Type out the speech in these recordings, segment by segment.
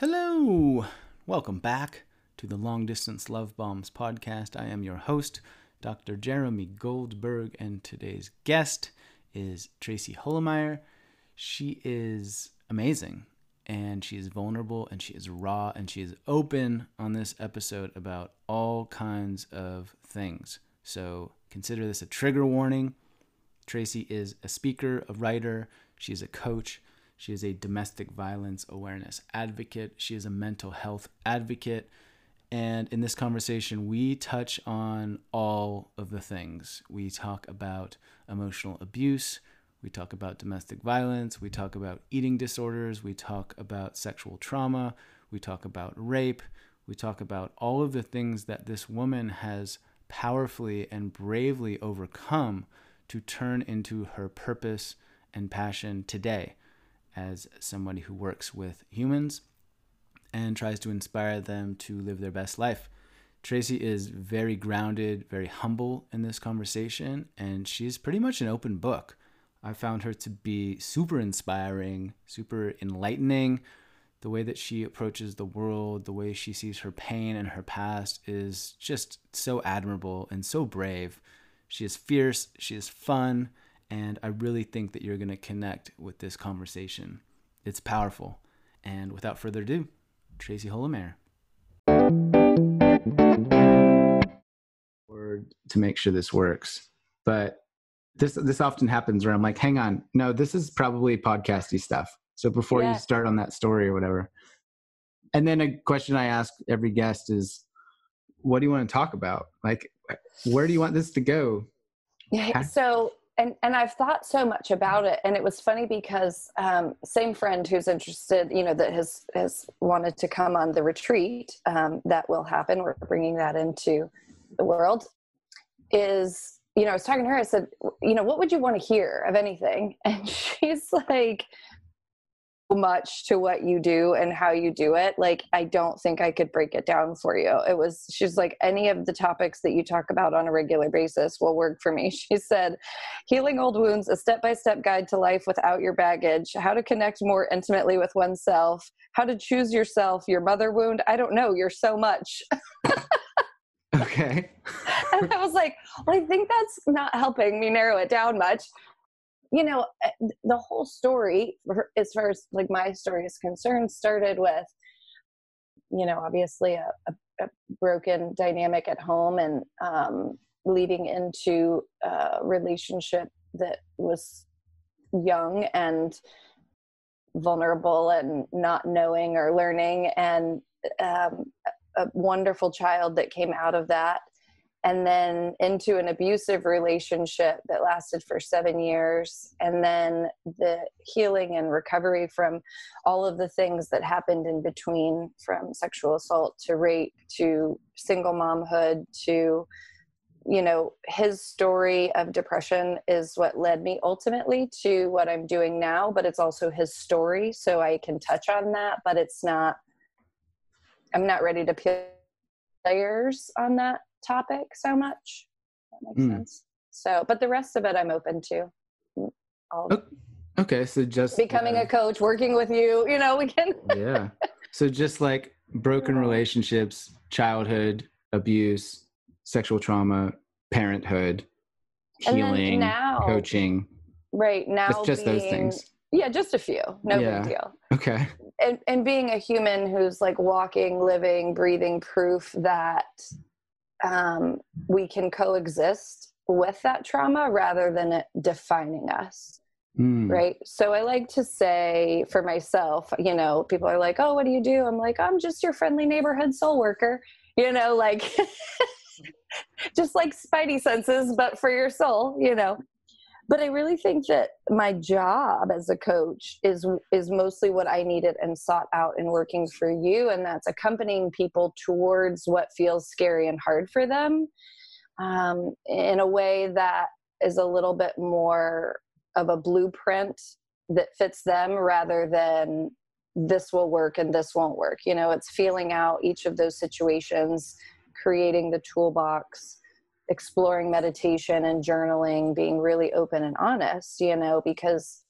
Hello! Welcome back to the Long Distance Love Bombs podcast. I am your host, Dr. Jeremy Goldberg, and today's guest is Tracy Holemeyer. She is amazing, and she is vulnerable, and she is raw, and she is open on this episode about all kinds of things. So consider this a trigger warning. Tracy is a speaker, a writer, she's a coach she is a domestic violence awareness advocate. She is a mental health advocate. And in this conversation, we touch on all of the things. We talk about emotional abuse. We talk about domestic violence. We talk about eating disorders. We talk about sexual trauma. We talk about rape. We talk about all of the things that this woman has powerfully and bravely overcome to turn into her purpose and passion today as somebody who works with humans and tries to inspire them to live their best life. Tracy is very grounded, very humble in this conversation, and she's pretty much an open book. I found her to be super inspiring, super enlightening. The way that she approaches the world, the way she sees her pain and her past is just so admirable and so brave. She is fierce, she is fun, and I really think that you're going to connect with this conversation. It's powerful. And without further ado, Tracy Holemeyer. To make sure this works. But this this often happens where I'm like, hang on, no, this is probably podcasty stuff. So before yeah. you start on that story or whatever. And then a question I ask every guest is, what do you want to talk about? Like, where do you want this to go? Yeah. So and and I've thought so much about it, and it was funny because um, same friend who's interested, you know, that has has wanted to come on the retreat um, that will happen. We're bringing that into the world. Is you know, I was talking to her. I said, you know, what would you want to hear of anything? And she's like, much to what you do and how you do it like i don't think i could break it down for you. It was she's like any of the topics that you talk about on a regular basis will work for me. She said healing old wounds a step-by-step guide to life without your baggage how to connect more intimately with oneself how to choose yourself your mother wound i don't know you're so much. Okay. And i was like well i think that's not helping me narrow it down much you know eh, the whole story as far as like my story is concerned started with you know obviously a, a, a broken dynamic at home and um, leading into a relationship that was young and vulnerable and not knowing or learning and um, a wonderful child that came out of that and then into an abusive relationship that lasted for seven years, and then the healing and recovery from all of the things that happened in between from sexual assault to rape to single momhood to you know his story of depression is what led me ultimately to what i'm doing now but it's also his story so i can touch on that but it's not i'm not ready to peel layers on that topic so much. That makes mm. sense. So, but the rest of it I'm open to. All okay, so just becoming uh, a coach, working with you, you know, we can. yeah. So just like broken relationships, childhood abuse, sexual trauma, parenthood, healing, now, coaching. Right now, it's just being, those things. Yeah, just a few. No yeah. big deal. Okay. And, and being a human who's like walking, living, breathing proof that um, we can coexist with that trauma rather than it defining us. Mm. Right. So I like to say for myself, you know, people are like, oh, what do you do? I'm like, I'm just your friendly neighborhood soul worker, you know, like just like spidey senses, but for your soul, you know but i really think that my job as a coach is is mostly what i needed and sought out in working for you and that's accompanying people towards what feels scary and hard for them um, in a way that is a little bit more of a blueprint that fits them rather than this will work and this won't work. You know it's feeling out each of those situations creating the toolbox exploring meditation and journaling, being really open and honest, you know, because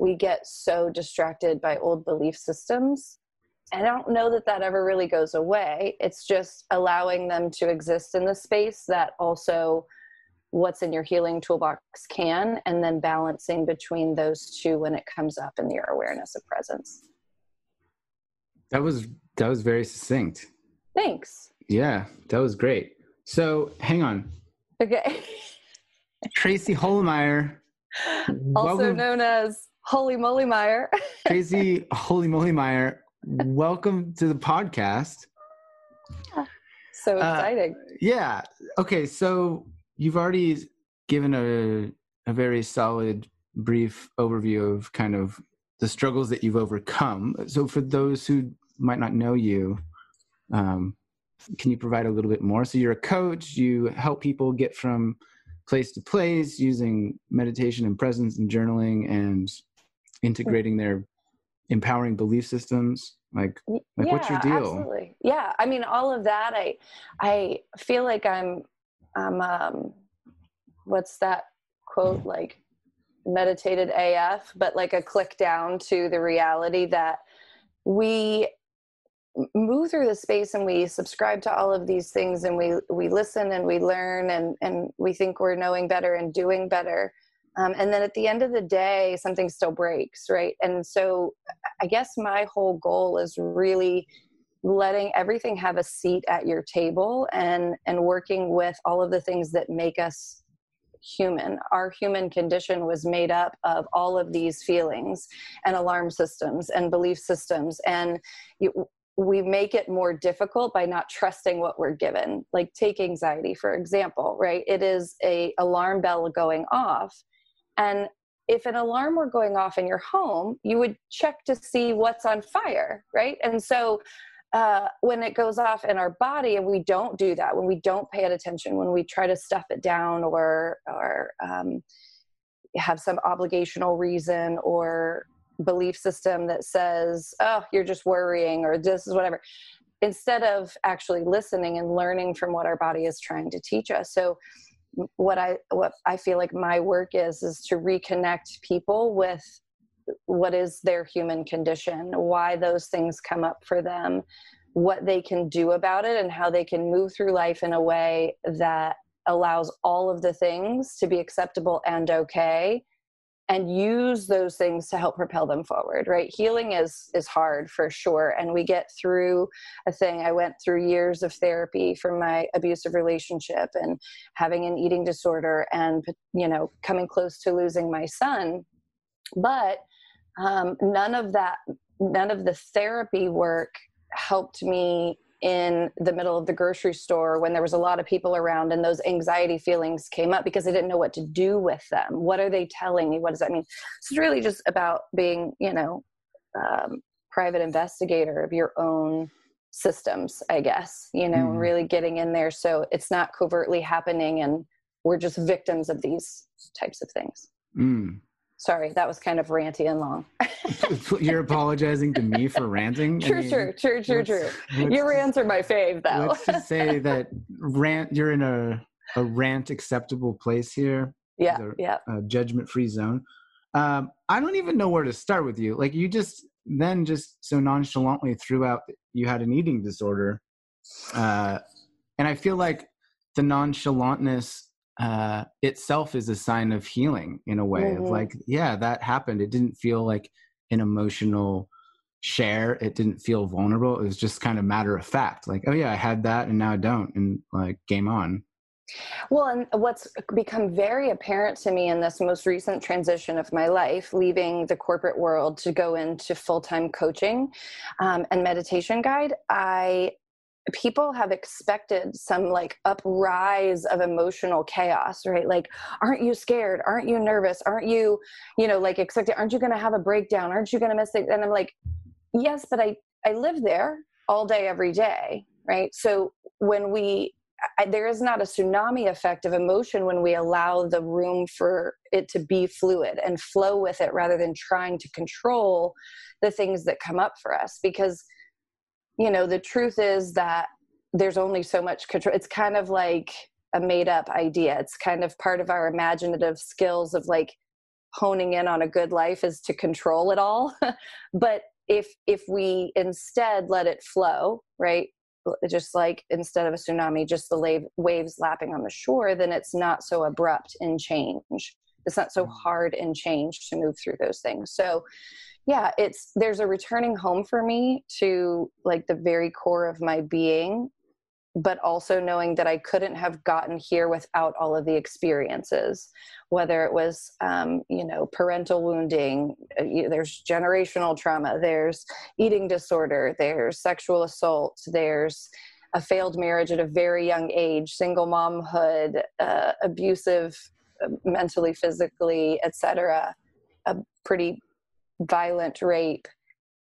we get so distracted by old belief systems And I don't know that that ever really goes away. It's just allowing them to exist in the space that also what's in your healing toolbox can, and then balancing between those two when it comes up in your awareness of presence. That was that was very succinct. Thanks. Yeah, that was great. So hang on. Okay. Tracy Holemeyer. also welcome. known as Holy Moly Meyer. Tracy Holy Moly Meyer, welcome to the podcast. So uh, exciting. Uh, yeah. Okay. So you've already given a, a very solid, brief overview of kind of the struggles that you've overcome. So for those who might not know you, um, can you provide a little bit more? So you're a coach, you help people get from place to place using meditation and presence and journaling and integrating their empowering belief systems. Like like yeah, what's your deal? absolutely. Yeah i mean all of that i i feel like i'm i'm um what's that quote? Like meditated af but like a click down to the reality that we move through the space and we subscribe to all of these things and we we listen and we learn and and we think we're knowing better and doing better. Um, and then at the end of the day something still breaks right? And so i guess my whole goal is really letting everything have a seat at your table and and working with all of the things that make us human. Our human condition was made up of all of these feelings and alarm systems and belief systems and you, we make it more difficult by not trusting what we're given. Like take anxiety for example right? It is a alarm bell going off and if an alarm were going off in your home you would check to see what's on fire right? And so uh, when it goes off in our body and we don't do that when we don't pay it attention when we try to stuff it down or or um, have some obligational reason or belief system that says, oh, you're just worrying or this is whatever, instead of actually listening and learning from what our body is trying to teach us. So what I what I feel like my work is is to reconnect people with what is their human condition, why those things come up for them, what they can do about it and how they can move through life in a way that allows all of the things to be acceptable and okay and use those things to help propel them forward right? Healing is is hard for sure and we get through a thing. I went through years of therapy from my abusive relationship and having an eating disorder and you know coming close to losing my son but um, none of that none of the therapy work helped me in the middle of the grocery store when there was a lot of people around and those anxiety feelings came up because I didn't know what to do with them. What are they telling me? What does that mean? So it's really just about being, you know, um, private investigator of your own systems, I guess, you know, mm. really getting in there so it's not covertly happening and we're just victims of these types of things. Mm. Sorry, that was kind of ranty and long. You're apologizing to me for ranting? True, I mean, true, true, true, true. Your rants are my fave, though. let's just say that rant. You're in a a rant acceptable place here. Yeah, yeah. A judgment free zone. Um, I don't even know where to start with you. Like you just then just so nonchalantly threw out you had an eating disorder, uh, and I feel like the nonchalantness uh, itself is a sign of healing in a way mm-hmm. of like, yeah, that happened. It didn't feel like an emotional share. It didn't feel vulnerable. It was just kind of matter of fact. Like, oh yeah, I had that and now I don't. And like game on. Well, and what's become very apparent to me in this most recent transition of my life, leaving the corporate world to go into full time coaching um, and meditation guide, I people have expected some like uprise of emotional chaos right? Like aren't you scared? Aren't you nervous? Aren't you you know like expected aren't you going to have a breakdown? Aren't you going to miss it? And i'm like yes but i i live there all day every day right? So when we I, there is not a tsunami effect of emotion when we allow the room for it to be fluid and flow with it rather than trying to control the things that come up for us because you know the truth is that there's only so much control it's kind of like a made up idea. It's kind of part of our imaginative skills of like honing in on a good life is to control it all. But if if we instead let it flow right just like instead of a tsunami just the wave, waves lapping on the shore then it's not so abrupt in change. It's not so mm. hard in change to move through those things. So yeah it's there's a returning home for me to like the very core of my being but also knowing that I couldn't have gotten here without all of the experiences, whether it was, um, you know, parental wounding, uh, there's generational trauma, there's eating disorder, there's sexual assault, there's a failed marriage at a very young age, single momhood, uh, abusive, uh, mentally, physically, etc., a pretty violent rape,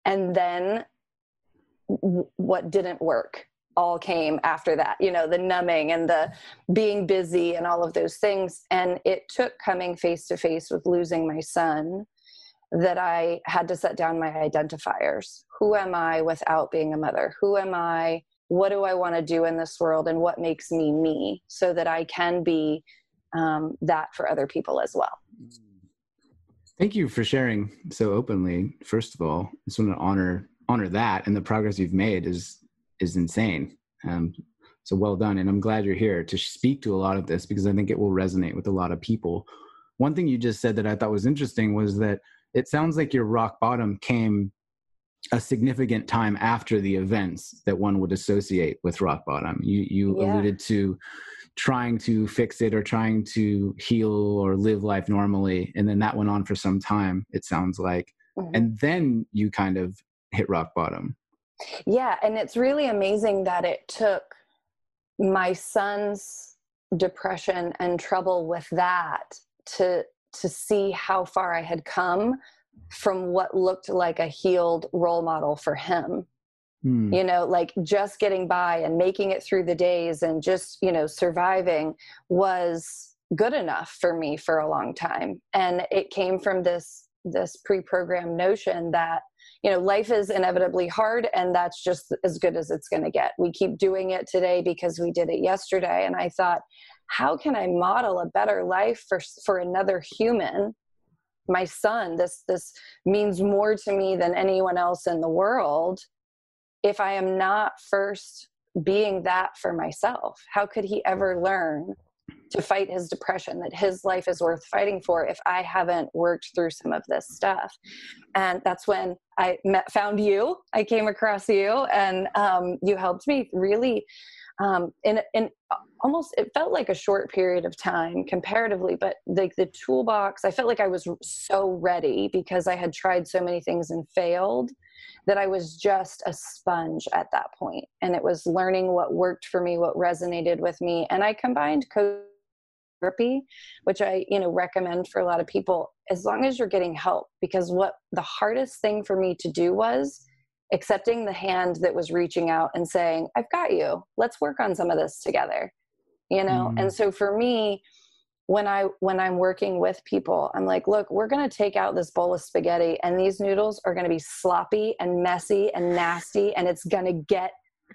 and then what didn't work all came after that you know the numbing and the being busy and all of those things. And it took coming face to face with losing my son that i had to set down my identifiers. Who am i without being a mother? Who am i? What do i want to do in this world? And what makes me me so that i can be um, that for other people as well thank you for sharing so openly first of all i just want to honor honor that and the progress you've made is is insane. Um, so well done, and I'm glad you're here to speak to a lot of this because I think it will resonate with a lot of people. One thing you just said that I thought was interesting was that it sounds like your rock bottom came a significant time after the events that one would associate with rock bottom. You you yeah. alluded to trying to fix it or trying to heal or live life normally and then that went on for some time it sounds like mm-hmm. and then you kind of hit rock bottom yeah, and it's really amazing that it took my son's depression and trouble with that to to see how far I had come from what looked like a healed role model for him. Hmm. You know, like just getting by and making it through the days and just, you know, surviving was good enough for me for a long time. And it came from this this pre-programmed notion that you know life is inevitably hard and that's just as good as it's going to get we keep doing it today because we did it yesterday and i thought how can i model a better life for for another human my son this this means more to me than anyone else in the world if i am not first being that for myself how could he ever learn to fight his depression that his life is worth fighting for if i haven't worked through some of this stuff? And that's when i met found you. I came across you and um, you helped me really um, in, in almost it felt like a short period of time comparatively but like the toolbox i felt like i was so ready because i had tried so many things and failed that i was just a sponge at that point. And it was learning what worked for me what resonated with me. And i combined coaching therapy which i you know recommend for a lot of people as long as you're getting help. Because what the hardest thing for me to do was accepting the hand that was reaching out and saying i've got you. Let's work on some of this together. You know? Mm. and so for me when i when i'm working with people i'm like look we're going to take out this bowl of spaghetti and these noodles are going to be sloppy and messy and nasty and it's going to get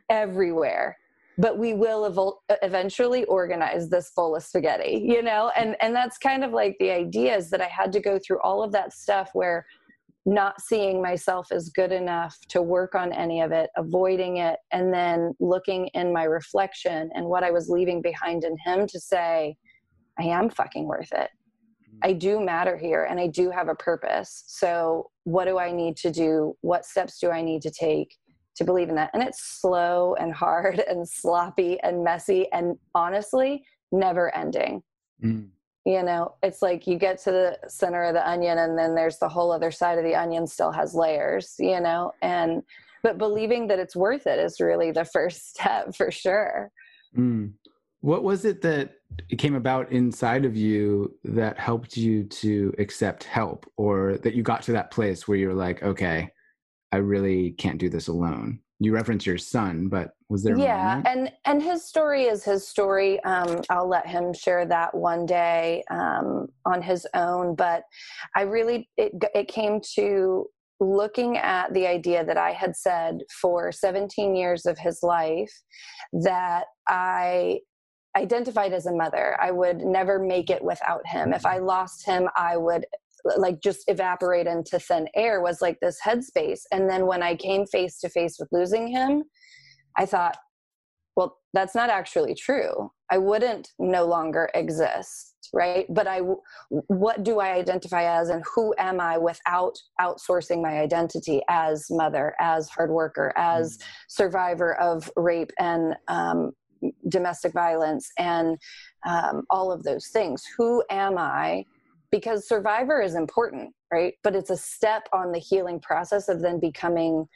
everywhere. But we will ev- eventually organize this bowl of spaghetti you know? And and that's kind of like the idea is that i had to go through all of that stuff where not seeing myself as good enough to work on any of it avoiding it and then looking in my reflection and what i was leaving behind in him to say i am fucking worth it i do matter here and i do have a purpose so what do i need to do what steps do i need to take to believe in that. And it's slow and hard and sloppy and messy and honestly never ending. Mm. You know, it's like you get to the center of the onion and then there's the whole other side of the onion still has layers, you know, and but believing that it's worth it is really the first step for sure. Mm. What was it that came about inside of you that helped you to accept help or that you got to that place where you're like, okay, I really can't do this alone. You reference your son, but was there? Yeah, and and his story is his story. Um, I'll let him share that one day um, on his own. But I really it it came to looking at the idea that I had said for 17 years of his life that I identified as a mother. I would never make it without him. If I lost him, I would like just evaporate into thin air was like this headspace and then when i came face to face with losing him i thought well that's not actually true i wouldn't no longer exist right but i what do i identify as and who am i without outsourcing my identity as mother as hard worker as mm-hmm. survivor of rape and um, domestic violence and um, all of those things. Who am i? Because survivor is important right? But it's a step on the healing process of then becoming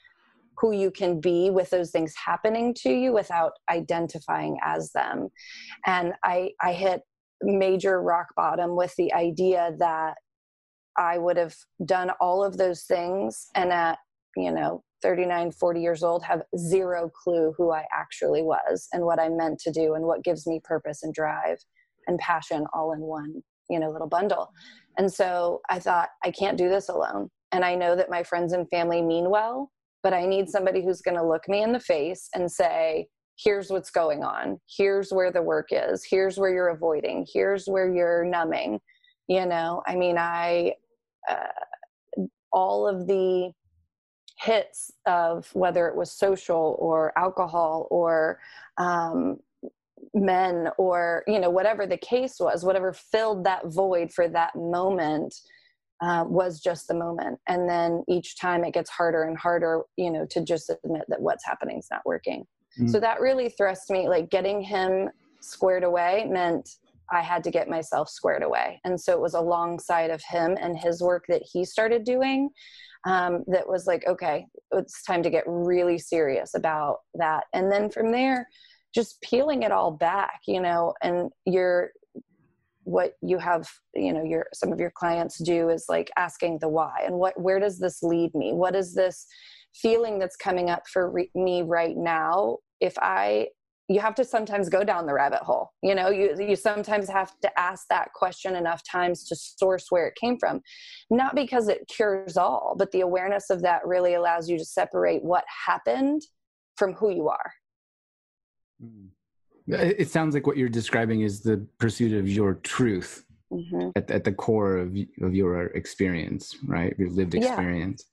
who you can be with those things happening to you without identifying as them. And i i hit major rock bottom with the idea that I would have done all of those things and at, you know, 39, 40 years old have zero clue who I actually was and what I meant to do and what gives me purpose and drive and passion all in one, you know, little bundle. And so I thought, I can't do this alone. And I know that my friends and family mean well, but I need somebody who's going to look me in the face and say, here's what's going on here's where the work is here's where you're avoiding here's where you're numbing you know i mean i uh, all of the hits of whether it was social or alcohol or um, men or you know whatever the case was whatever filled that void for that moment uh, was just the moment and then each time it gets harder and harder you know to just admit that what's happening is not working Mm. So that really thrust me, like getting him squared away meant I had to get myself squared away. And so it was alongside of him and his work that he started doing um, that was like, okay, it's time to get really serious about that. And then from there, just peeling it all back, you know, and you're, what you have you know your some of your clients do is like asking the why and what where does this lead me what is this feeling that's coming up for re- me right now if I you have to sometimes go down the rabbit hole you know you you sometimes have to ask that question enough times to source where it came from not because it cures all but the awareness of that really allows you to separate what happened from who you are hmm. it sounds like what you're describing is the pursuit of your truth mm-hmm. at, at the core of, of your experience right your lived experience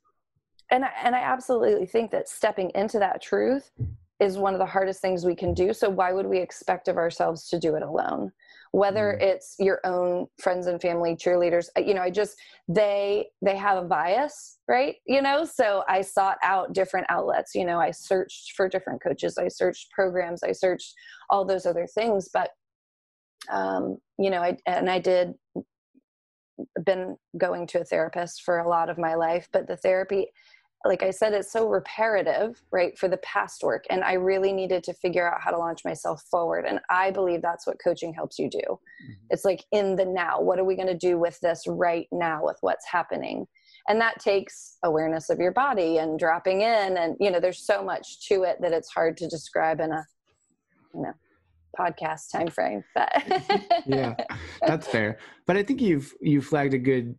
yeah. and I, and I absolutely think that stepping into that truth is one of the hardest things we can do. So why would we expect of ourselves to do it alone? Whether mm. it's your own friends and family cheerleaders, you know, I just they they have a bias, right? You know, so I sought out different outlets. You know, I searched for different coaches, I searched programs, I searched all those other things, but um, you know, I and I did been going to a therapist for a lot of my life, but the therapy like I said, it's so reparative, right, for the past work. And I really needed to figure out how to launch myself forward. And I believe that's what coaching helps you do. Mm-hmm. It's like in the now. What are we going to do with this right now, with what's happening? And that takes awareness of your body and dropping in. And, you know, there's so much to it that it's hard to describe in a, you know, podcast time frame. But yeah, that's fair. But I think you've, you flagged a good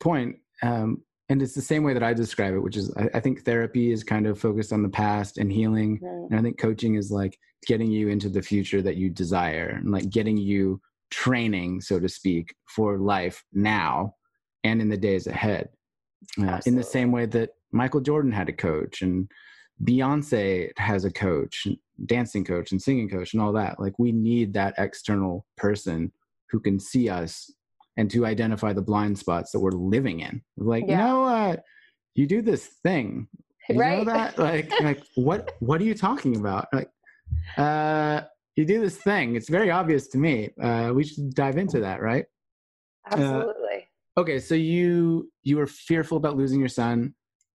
point. Um, and it's the same way that I describe it, which is I, I think therapy is kind of focused on the past and healing, mm-hmm. and I think coaching is like getting you into the future that you desire, and like getting you training, so to speak, for life now and in the days ahead. Uh, in the same way that Michael Jordan had a coach, and Beyonce has a coach, dancing coach, and singing coach, and all that. Like we need that external person who can see us and to identify the blind spots that we're living in. Like, yeah. you know, uh, you do this thing. You right. know that? Like, like what? What are you talking about? Like, uh, you do this thing. It's very obvious to me. Uh, we should dive into that, right? Uh, Absolutely. Uh, okay, so you you were fearful about losing your son.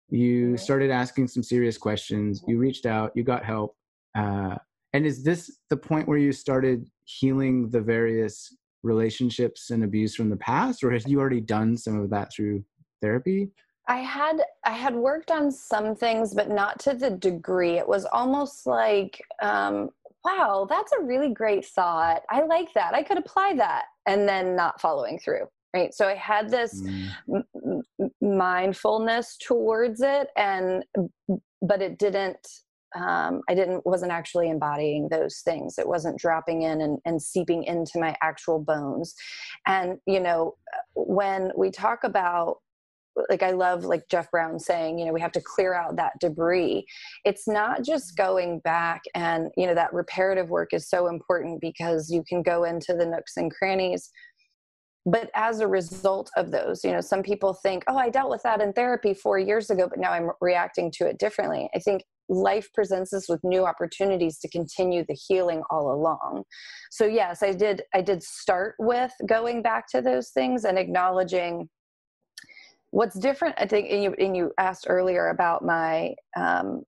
You mm-hmm. started asking some serious questions. You reached out. You got help. Uh, and is this the point where you started healing the various relationships and abuse from the past or had you already done some of that through therapy? I had i had worked on some things but not to the degree. It was almost like um, wow that's a really great thought. I like that. I could apply that and then not following through right? So i had this mm. m- mindfulness towards it and but it didn't um, i didn't wasn't actually embodying those things it wasn't dropping in and, and seeping into my actual bones and you know when we talk about like I love like Jeff Brown saying, you know, we have to clear out that debris. It's not just going back and, you know, that reparative work is so important because you can go into the nooks and crannies. But as a result of those, you know, some people think, oh, I dealt with that in therapy four years ago, but now I'm reacting to it differently. I think life presents us with new opportunities to continue the healing all along. So yes i did i did start with going back to those things and acknowledging what's different i think and you, and you asked earlier about my um,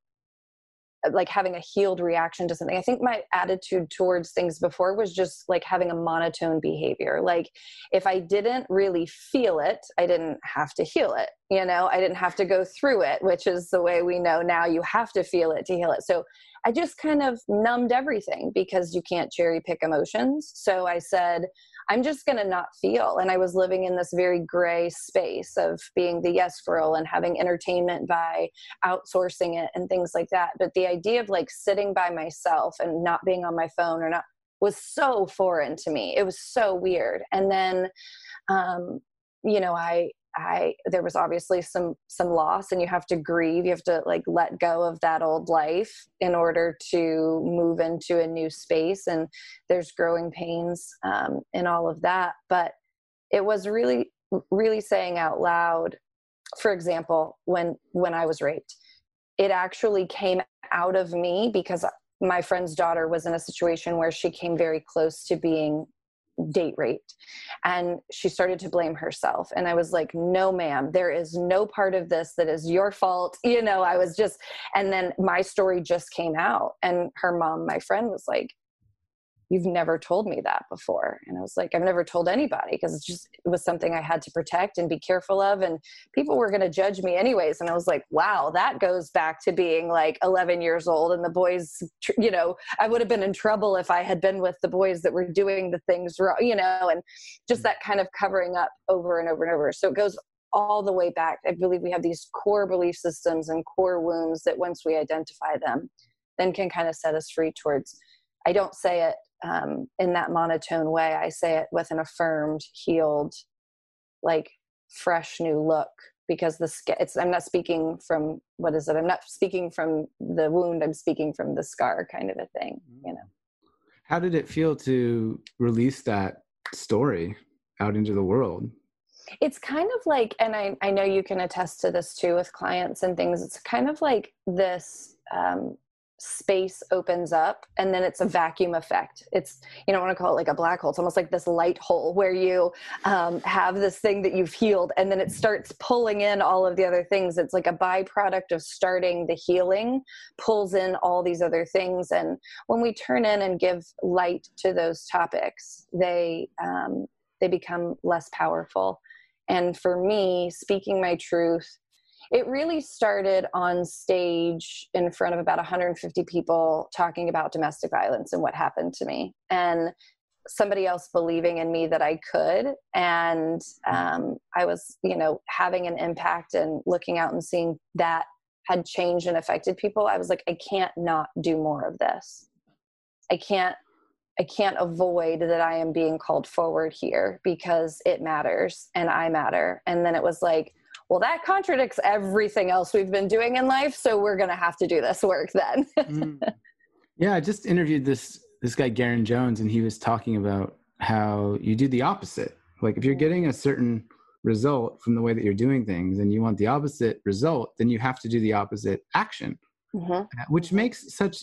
like having a healed reaction to something. I think my attitude towards things before was just like having a monotone behavior. Like if I didn't really feel it, I didn't have to heal it. You know, I didn't have to go through it, which is the way we know now you have to feel it to heal it. So I just kind of numbed everything because you can't cherry pick emotions. So I said, I'm just going to not feel. And I was living in this very gray space of being the yes girl and having entertainment by outsourcing it and things like that. But the idea of like sitting by myself and not being on my phone or not was so foreign to me. It was so weird. And then, um, you know, I I there was obviously some some loss and you have to grieve you have to like let go of that old life in order to move into a new space and there's growing pains um, in all of that. But it was really really saying out loud for example when when I was raped it actually came out of me because my friend's daughter was in a situation where she came very close to being date raped and she started to blame herself. And i was like no ma'am there is no part of this that is your fault. You know i was just and then my story just came out. And her mom my friend was like you've never told me that before. And i was like i've never told anybody because it's just it was something i had to protect and be careful of and people were going to judge me anyways. And i was like wow that goes back to being like 11 years old and the boys you know i would have been in trouble if i had been with the boys that were doing the things wrong you know and just mm. that kind of covering up over and over and over. So it goes all the way back. I believe we have these core belief systems and core wounds that once we identify them then can kind of set us free towards I don't say it um, in that monotone way. I say it with an affirmed, healed, like fresh new look because the it's I'm not speaking from what is it? I'm not speaking from the wound. I'm speaking from the scar, kind of a thing. You know. How did it feel to release that story out into the world? It's kind of like, and I, I know you can attest to this too with clients and things. It's kind of like this um, space opens up and then it's a vacuum effect. It's you don't want to call it like a black hole it's almost like this light hole where you um, have this thing that you've healed and then it starts pulling in all of the other things. It's like a byproduct of starting the healing pulls in all these other things. And when we turn in and give light to those topics they um, they become less powerful. And for me speaking my truth it really started on stage in front of about 150 people talking about domestic violence and what happened to me and somebody else believing in me that i could. And um, i was you know having an impact and looking out and seeing that had changed and affected people. I was like i can't not do more of this. I can't i can't avoid that i am being called forward here because it matters and i matter. And then it was like well, that contradicts everything else we've been doing in life. So we're going to have to do this work then. mm. Yeah, I just interviewed this this guy Garen Jones, and he was talking about how you do the opposite. Like if you're getting a certain result from the way that you're doing things, and you want the opposite result, then you have to do the opposite action, mm-hmm. which makes such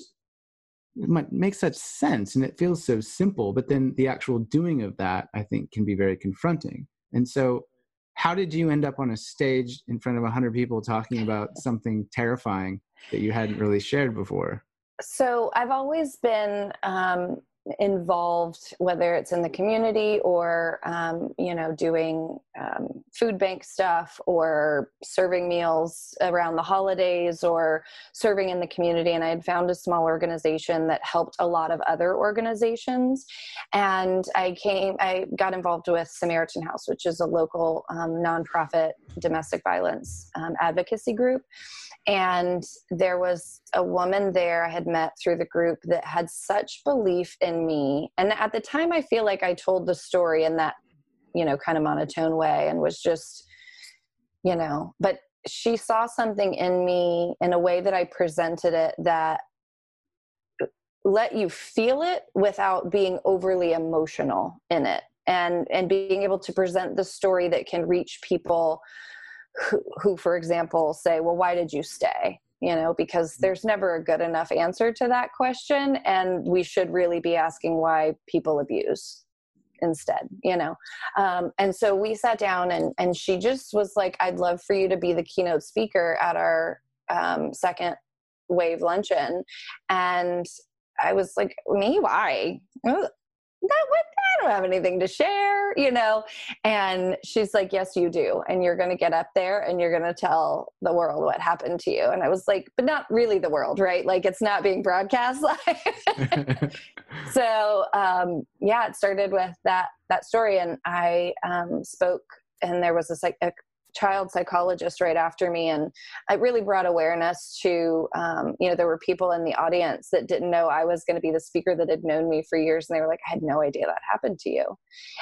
makes such sense, and it feels so simple. But then the actual doing of that, I think, can be very confronting. And so how did you end up on a stage in front of 100 people talking about something terrifying that you hadn't really shared before? So i've always been um, involved whether it's in the community or um, you know doing um, food bank stuff or serving meals around the holidays or serving in the community. And I had found a small organization that helped a lot of other organizations. And I came, I got involved with Samaritan House, which is a local um, nonprofit domestic violence um, advocacy group. And there was a woman there I had met through the group that had such belief in me. And at the time, I feel like I told the story in that you know kind of monotone way and was just you know but she saw something in me in a way that i presented it that let you feel it without being overly emotional in it and and being able to present the story that can reach people who, who for example say well why did you stay you know because mm. there's never a good enough answer to that question and we should really be asking why people abuse instead you know? Um, and so we sat down and and she just was like i'd love for you to be the keynote speaker at our um, second wave luncheon. And i was like me? Why that what I don't have anything to share, you know. And she's like, Yes, you do. And you're gonna get up there and you're gonna tell the world what happened to you. And I was like, but not really the world, right? Like it's not being broadcast live. so um yeah, it started with that that story and I um spoke and there was a, psych- a child psychologist right after me and it really brought awareness to um, you know there were people in the audience that didn't know i was going to be the speaker that had known me for years and they were like i had no idea that happened to you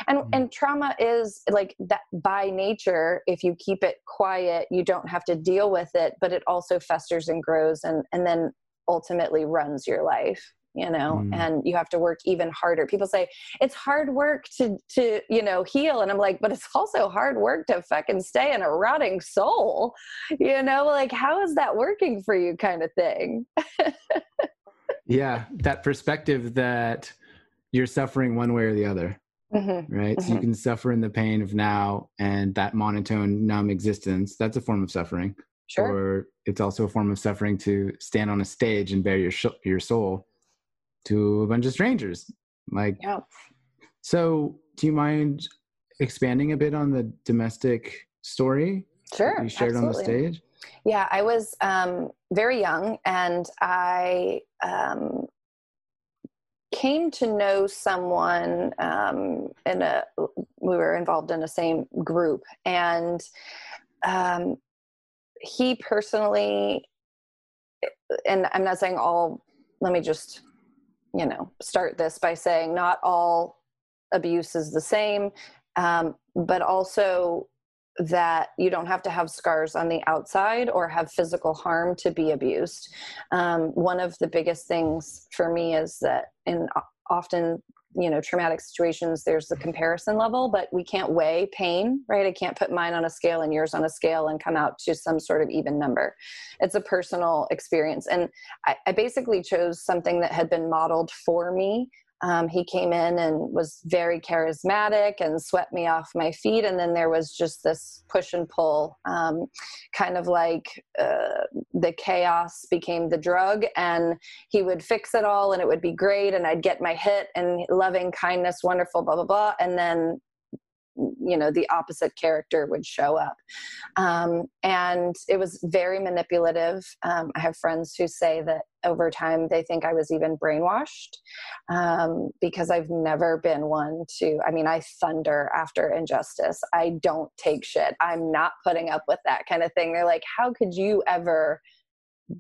and mm-hmm. and trauma is like that by nature if you keep it quiet you don't have to deal with it but it also festers and grows and and then ultimately runs your life you know mm. and you have to work even harder people say it's hard work to to you know heal and i'm like but it's also hard work to fucking stay in a rotting soul you know like how is that working for you kind of thing yeah that perspective that you're suffering one way or the other mm-hmm. right mm-hmm. so you mm-hmm. can suffer in the pain of now and that monotone numb existence that's a form of suffering Sure. Or it's also a form of suffering to stand on a stage and bare your sh- your soul to a bunch of strangers. Like, yeah. so do you mind expanding a bit on the domestic story? Sure. You shared absolutely. on the stage? Yeah, I was um, very young and I um, came to know someone um, in a, we were involved in the same group and um, he personally, and I'm not saying all, let me just you know start this by saying not all abuse is the same um, but also that you don't have to have scars on the outside or have physical harm to be abused. Um, one of the biggest things for me is that in often you know traumatic situations there's the comparison level but we can't weigh pain right? I can't put mine on a scale and yours on a scale and come out to some sort of even number. It's a personal experience. And i, I basically chose something that had been modeled for me um, he came in and was very charismatic and swept me off my feet. And then there was just this push and pull, um, kind of like uh, the chaos became the drug. And he would fix it all and it would be great. And I'd get my hit and loving kindness, wonderful, blah, blah, blah. And then you know the opposite character would show up. Um, and it was very manipulative. Um, i have friends who say that over time they think i was even brainwashed um, because i've never been one to i mean i thunder after injustice. I don't take shit. I'm not putting up with that kind of thing. They're like how could you ever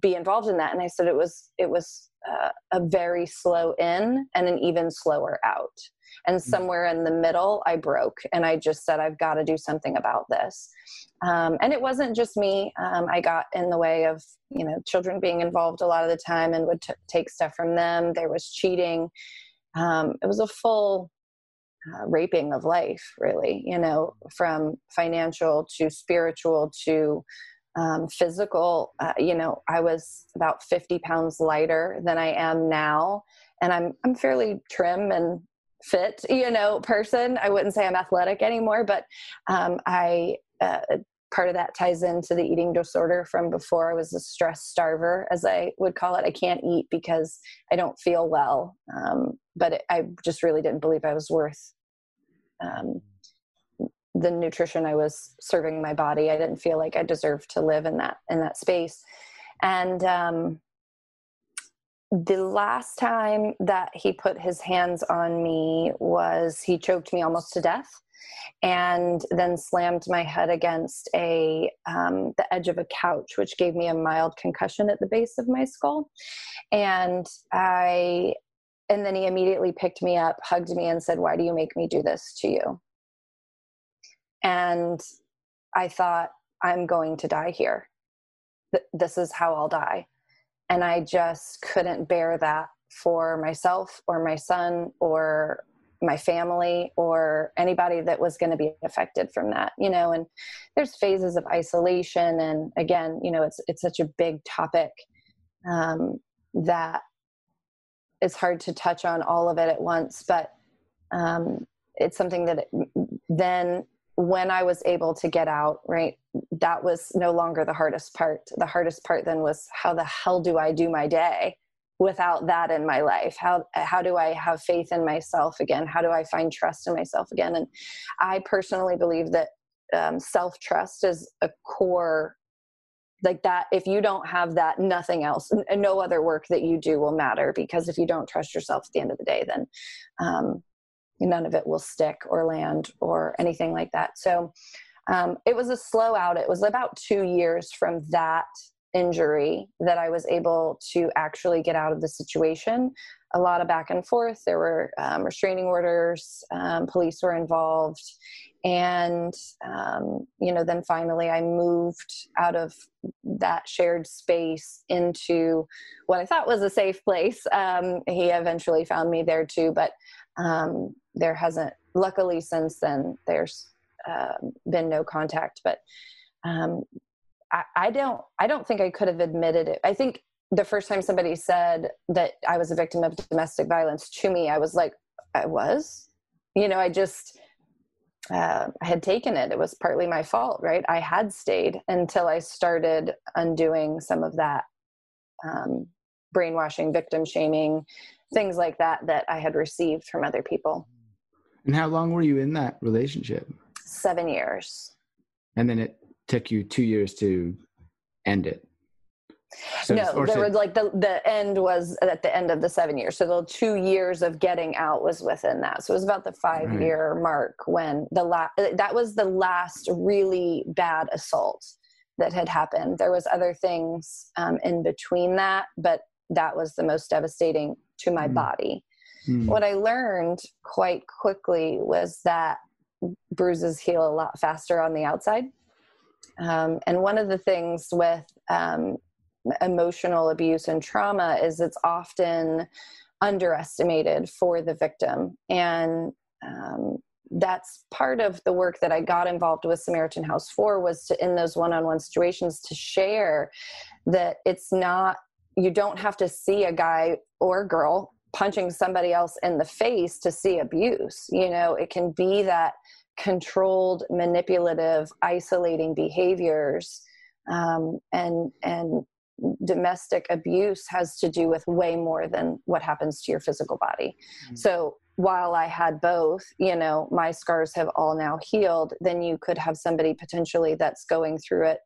be involved in that? And i said it was it was uh, a very slow in and an even slower out and mm. somewhere in the middle i broke and i just said i've got to do something about this. Um, and it wasn't just me. Um, i got in the way of you know children being involved a lot of the time and would t- take stuff from them. There was cheating. Um, it was a full uh, raping of life really you know from financial to spiritual to um, physical. Uh, you know i was about 50 pounds lighter than i am now and i'm i'm fairly trim and fit you know person i wouldn't say i'm athletic anymore but um, i uh, part of that ties into the eating disorder from before i was a stress starver as i would call it i can't eat because i don't feel well um, but it, i just really didn't believe i was worth um, the nutrition I was serving my body. I didn't feel like I deserved to live in that in that space. And um, the last time that he put his hands on me was he choked me almost to death and then slammed my head against a um, the edge of a couch which gave me a mild concussion at the base of my skull. And i and then he immediately picked me up hugged me and said why do you make me do this to you? And i thought i'm going to die here. This is how i'll die and i just couldn't bear that for myself or my son or my family or anybody that was going to be affected from that you know? And there's phases of isolation and again you know it's it's such a big topic um, that it's hard to touch on all of it at once but um, it's something that it, then when i was able to get out right that was no longer the hardest part. The hardest part then was how the hell do i do my day without that in my life? How how do i have faith in myself again? How do i find trust in myself again? And i personally believe that um, self trust is a core like that if you don't have that nothing else and no other work that you do will matter because if you don't trust yourself at the end of the day then um, none of it will stick or land or anything like that. So um, it was a slow out it was about two years from that injury that I was able to actually get out of the situation. A lot of back and forth. There were um, restraining orders, um, police were involved. And, um, you know, then finally I moved out of that shared space into what I thought was a safe place. Um, he eventually found me there too, but um, there hasn't, luckily, since then, there's uh, been no contact. But um, I, I don't I don't think I could have admitted it. I think the first time somebody said that I was a victim of domestic violence to me, I was like, I was. You know, I just uh, I had taken it. It was partly my fault, right? I had stayed until I started undoing some of that um, brainwashing, victim shaming, things like that that I had received from other people. And how long were you in that relationship? Seven years. And then it took you two years to end it. So no, there was like the the end was at the end of the seven years. So the two years of getting out was within that. So it was about the five right. year mark when the last that was the last really bad assault that had happened. There was other things um, in between that, but that was the most devastating to my mm. body. Mm. What I learned quite quickly was that bruises heal a lot faster on the outside um, and one of the things with um, emotional abuse and trauma is it's often underestimated for the victim. And um, that's part of the work that I got involved with Samaritan House for was to, in those one on one situations, to share that it's not, you don't have to see a guy or girl punching somebody else in the face to see abuse. You know, it can be that controlled, manipulative, isolating behaviors. Um, and and domestic abuse has to do with way more than what happens to your physical body. Mm-hmm. So while I had both, you know, my scars have all now healed, then you could have somebody potentially that's going through it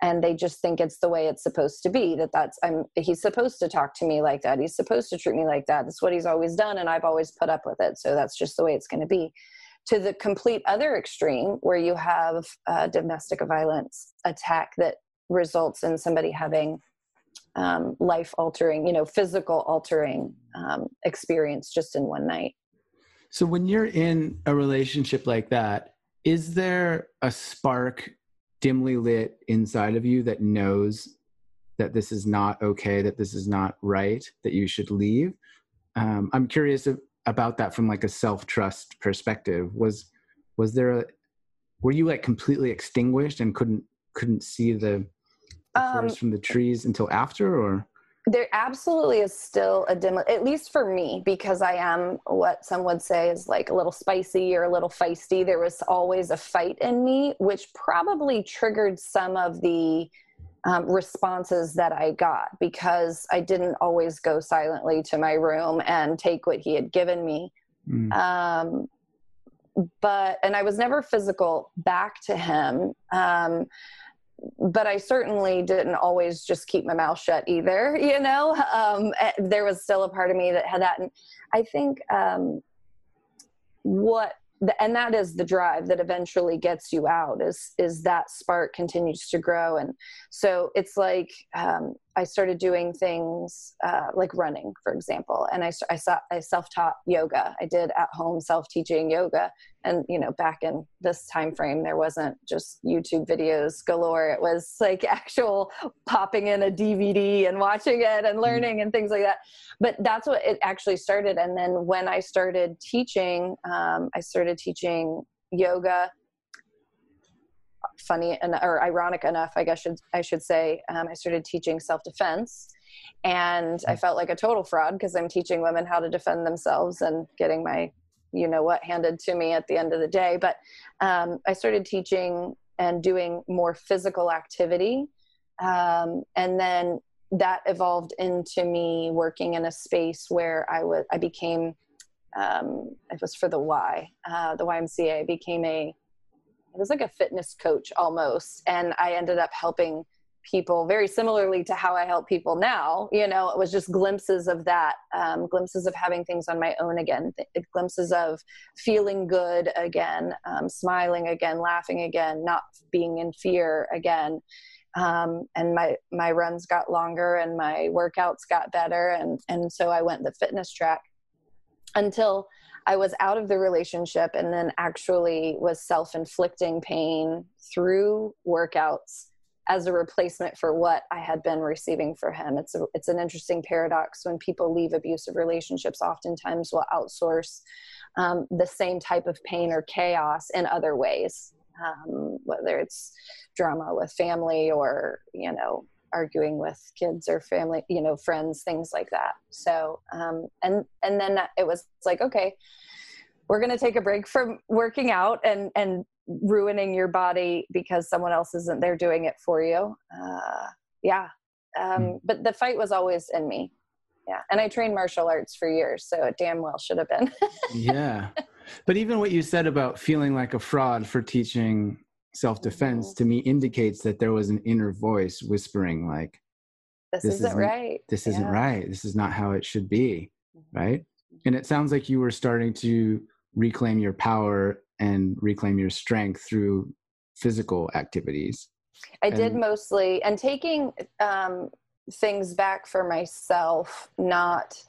and they just think it's the way it's supposed to be that that's i'm he's supposed to talk to me like that he's supposed to treat me like that that's what he's always done and i've always put up with it so that's just the way it's going to be to the complete other extreme where you have a domestic violence attack that results in somebody having um, life altering you know physical altering um, experience just in one night. So when you're in a relationship like that is there a spark dimly lit inside of you that knows that this is not okay that this is not right that you should leave? Um, i'm curious if, about that from like a self trust perspective was was there a were you like completely extinguished and couldn't couldn't see the, the um, forest from the trees until after or? There absolutely is still a dim at least for me because i am what some would say is like a little spicy or a little feisty there was always a fight in me which probably triggered some of the um, responses that I got because I didn't always go silently to my room and take what he had given me. Mm. Um, but and I was never physical back to him. Um, but I certainly didn't always just keep my mouth shut either. You know, um, eh, there was still a part of me that had that, and I think um, what and that is the drive that eventually gets you out is is that spark continues to grow. And so it's like um, i started doing things uh, like running for example and i, I, saw, I self-taught yoga. I did at home self-teaching yoga and you know back in this time frame there wasn't just youtube videos galore. It was like actual popping in a dvd and watching it and mm-hmm. learning and things like that. But that's what it actually started and then when i started teaching um, i started teaching yoga funny and or ironic enough i guess should i should say um, i started teaching self-defense and i felt like a total fraud because i'm teaching women how to defend themselves and getting my you know what handed to me at the end of the day. But um, i started teaching and doing more physical activity um, and then that evolved into me working in a space where i was i became um, it was for the y uh, the ymca became a it was like a fitness coach almost and i ended up helping people very similarly to how I help people now. You know, it was just glimpses of that, um, glimpses of having things on my own again, th- glimpses of feeling good again, um, smiling again, laughing again, not being in fear again. Um, and my my runs got longer and my workouts got better, and and so I went the fitness track until I was out of the relationship and then actually was self inflicting pain through workouts as a replacement for what I had been receiving for him. It's a, it's an interesting paradox when people leave abusive relationships. Oftentimes, will outsource um, the same type of pain or chaos in other ways, um, whether it's drama with family or you know arguing with kids or family, you know, friends, things like that. So, um, and and then it was like, okay, we're going to take a break from working out and and ruining your body because someone else isn't there doing it for you. Uh, yeah. Um, mm. But the fight was always in me. Yeah. And I trained martial arts for years, so it damn well should have been. yeah. But even what you said about feeling like a fraud for teaching self defense mm-hmm. to me indicates that there was an inner voice whispering, like, this, this isn't, isn't, right. This yeah. isn't right. This is not how it should be. Mm-hmm. Right. And it sounds like you were starting to reclaim your power and reclaim your strength through physical activities i and, did mostly and taking um, things back for myself not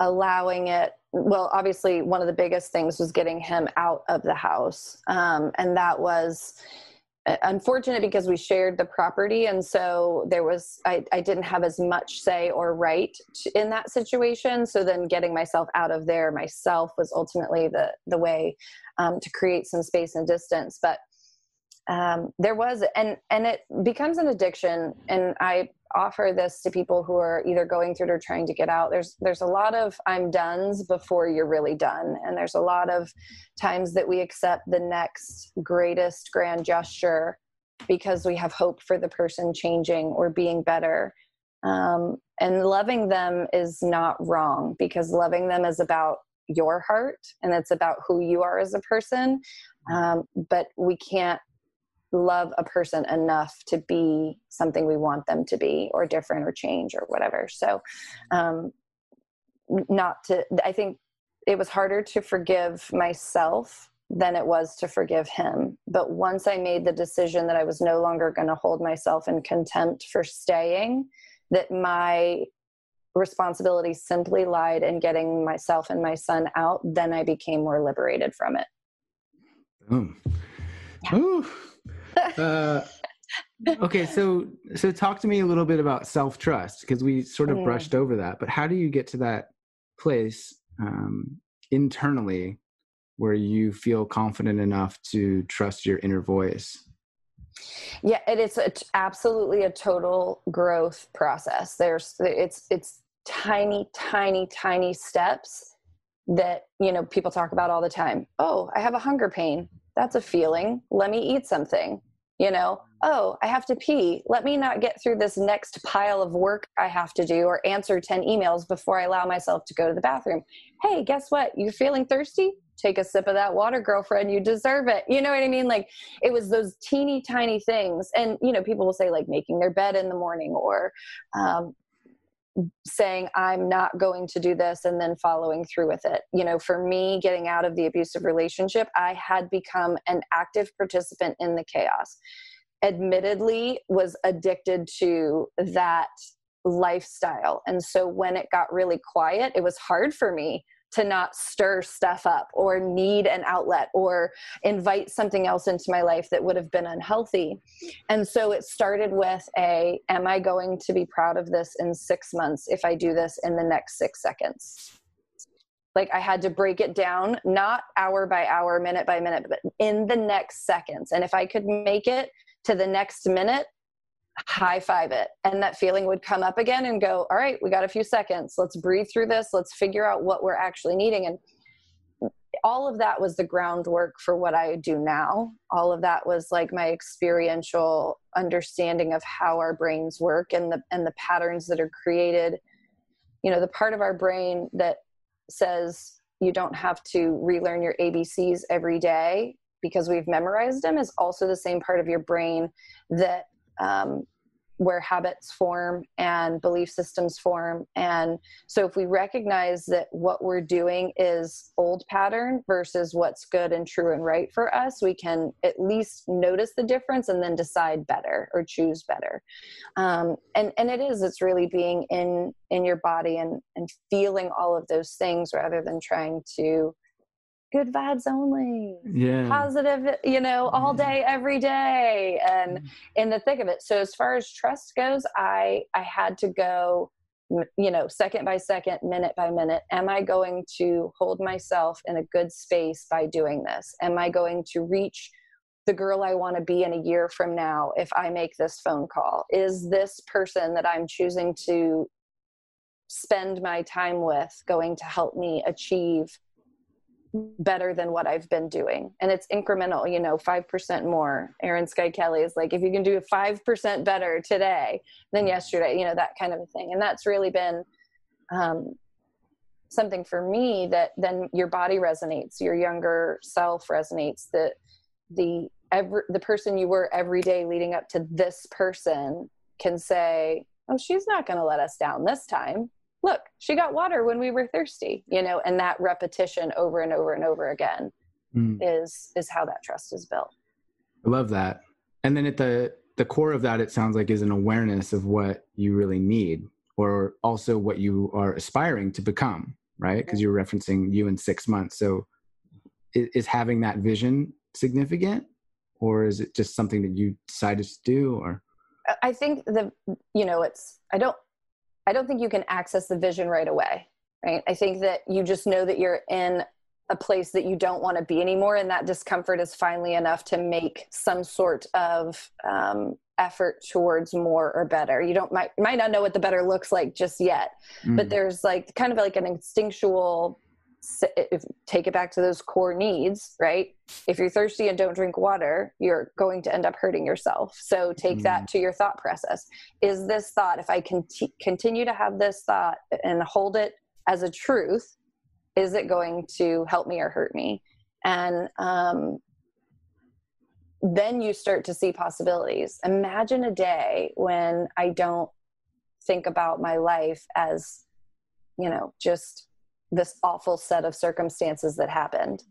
allowing it well obviously one of the biggest things was getting him out of the house. Um, and that was uh, unfortunate because we shared the property. And so there was I, I didn't have as much say or right in that situation. So then getting myself out of there myself was ultimately the the way um, to create some space and distance. But um, there was and and it becomes an addiction. And i offer this to people who are either going through it or trying to get out there's there's a lot of i'm done's before you're really done. And there's a lot of times that we accept the next greatest grand gesture because we have hope for the person changing or being better. Um, and loving them is not wrong because loving them is about your heart and it's about who you are as a person. Um, but we can't love a person enough to be something we want them to be or different or change or whatever. So um not to i think it was harder to forgive myself than it was to forgive him. But once i made the decision that i was no longer going to hold myself in contempt for staying that my responsibility simply lied in getting myself and my son out then i became more liberated from it. Boom. Yeah uh, okay, so so talk to me a little bit about self trust because we sort of brushed over that. But how do you get to that place um, internally where you feel confident enough to trust your inner voice? Yeah, it is a, absolutely a total growth process. There's it's it's tiny, tiny, tiny steps that you know people talk about all the time. Oh, I have a hunger pain that's a feeling. Let me eat something. You know, oh, I have to pee. Let me not get through this next pile of work I have to do or answer 10 emails before I allow myself to go to the bathroom. Hey, guess what? You're feeling thirsty? take a sip of that water girlfriend you deserve it you know what i mean like it was those teeny tiny things and you know people will say like making their bed in the morning or um, saying i'm not going to do this and then following through with it. You know for me getting out of the abusive relationship i had become an active participant in the chaos. Admittedly was addicted to that lifestyle. And so when it got really quiet it was hard for me to not stir stuff up or need an outlet or invite something else into my life that would have been unhealthy. And so it started with a am I going to be proud of this in 6 months if I do this in the next 6 seconds? Like I had to break it down not hour by hour, minute by minute, but in the next seconds. And if I could make it to the next minute, high five it. And that feeling would come up again and go all right we got a few seconds. Let's breathe through this. Let's figure out what we're actually needing. And all of that was the groundwork for what i do now. All of that was like my experiential understanding of how our brains work and the and the patterns that are created. You know the part of our brain that says you don't have to relearn your abcs every day because we've memorized them is also the same part of your brain that um, where habits form and belief systems form. And so, if we recognize that what we're doing is old pattern versus what's good and true and right for us, we can at least notice the difference and then decide better or choose better. Um, and and it is it's really being in in your body and and feeling all of those things rather than trying to good vibes only. Yeah. Positive you know all day every day. And mm-hmm. in the thick of it. So as far as trust goes i i had to go you know second by second minute by minute. Am i going to hold myself in a good space by doing this? Am i going to reach the girl i want to be in a year from now if i make this phone call? Is this person that i'm choosing to spend my time with going to help me achieve better than what I've been doing. And it's incremental, you know, 5% more. Erin Skye Kelly is like, if you can do 5% better today than yesterday, you know, that kind of a thing. And that's really been um, something for me that then your body resonates, your younger self resonates, that the every, the person you were every day leading up to this person can say, oh, she's not going to let us down this time look, she got water when we were thirsty, you know, and that repetition over and over and over again mm. is is how that trust is built. I love that. And then at the the core of that it sounds like is an awareness of what you really need or also what you are aspiring to become, right? Because you're referencing you in 6 months. So is, is having that vision significant or is it just something that you decided to do or I think the you know it's I don't I don't think you can access the vision right away, right? I think that you just know that you're in a place that you don't want to be anymore, and that discomfort is finally enough to make some sort of um, effort towards more or better. You don't might might not know what the better looks like just yet, mm. but there's like kind of like an instinctual if, take it back to those core needs, right? If you're thirsty and don't drink water, you're going to end up hurting yourself. So take mm. that to your thought process. Is this thought, if I can continue to have this thought and hold it as a truth, is it going to help me or hurt me? And um, then you start to see possibilities. Imagine a day when I don't think about my life as, you know, just this awful set of circumstances that happened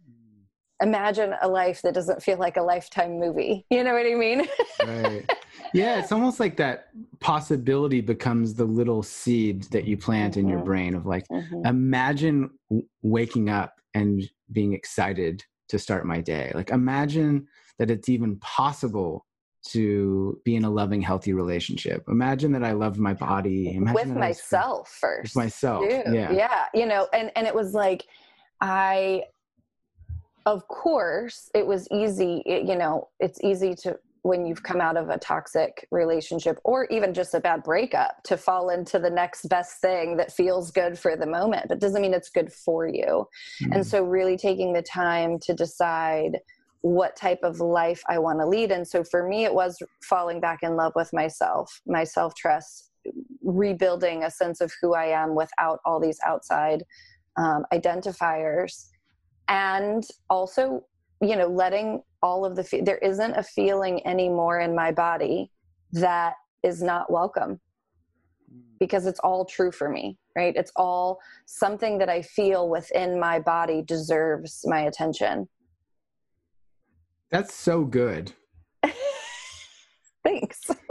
imagine a life that doesn't feel like a lifetime movie you know what i mean right yeah it's almost like that possibility becomes the little seed that you plant mm-hmm. in your mm-hmm. brain of like mm-hmm. imagine waking up and being excited to start my day like imagine that it's even possible to be in a loving, healthy relationship. Imagine that I loved my body. Imagine with myself first. With myself. Yeah. Yeah. You know, and, and it was like, I, of course, it was easy. It, you know, it's easy to, when you've come out of a toxic relationship or even just a bad breakup to fall into the next best thing that feels good for the moment, but doesn't mean it's good for you. Mm. And so, really taking the time to decide what type of life I want to lead. And so for me, it was falling back in love with myself, my self trust, rebuilding a sense of who I am without all these outside um, identifiers. and also you know letting all of the fe- there isn't a feeling anymore in my body that is not welcome because it's all true for me right it's all something that i feel within my body deserves my attention that's so good thanks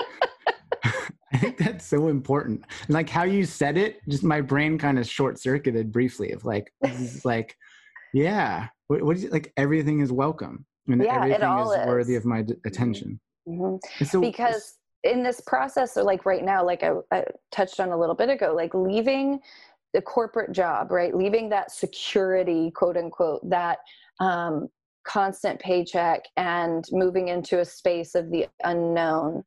I think that's so important. like how you said it, just my brain kind of short circuited briefly of like, like, yeah, what, what is it? Like everything is welcome and yeah, everything is, is, worthy of my d- attention. Mm-hmm. So, because in this process, or like right now, like I, I touched on a little bit ago, like leaving the corporate job, right? Leaving that security, quote unquote, that um, constant paycheck and moving into a space of the unknown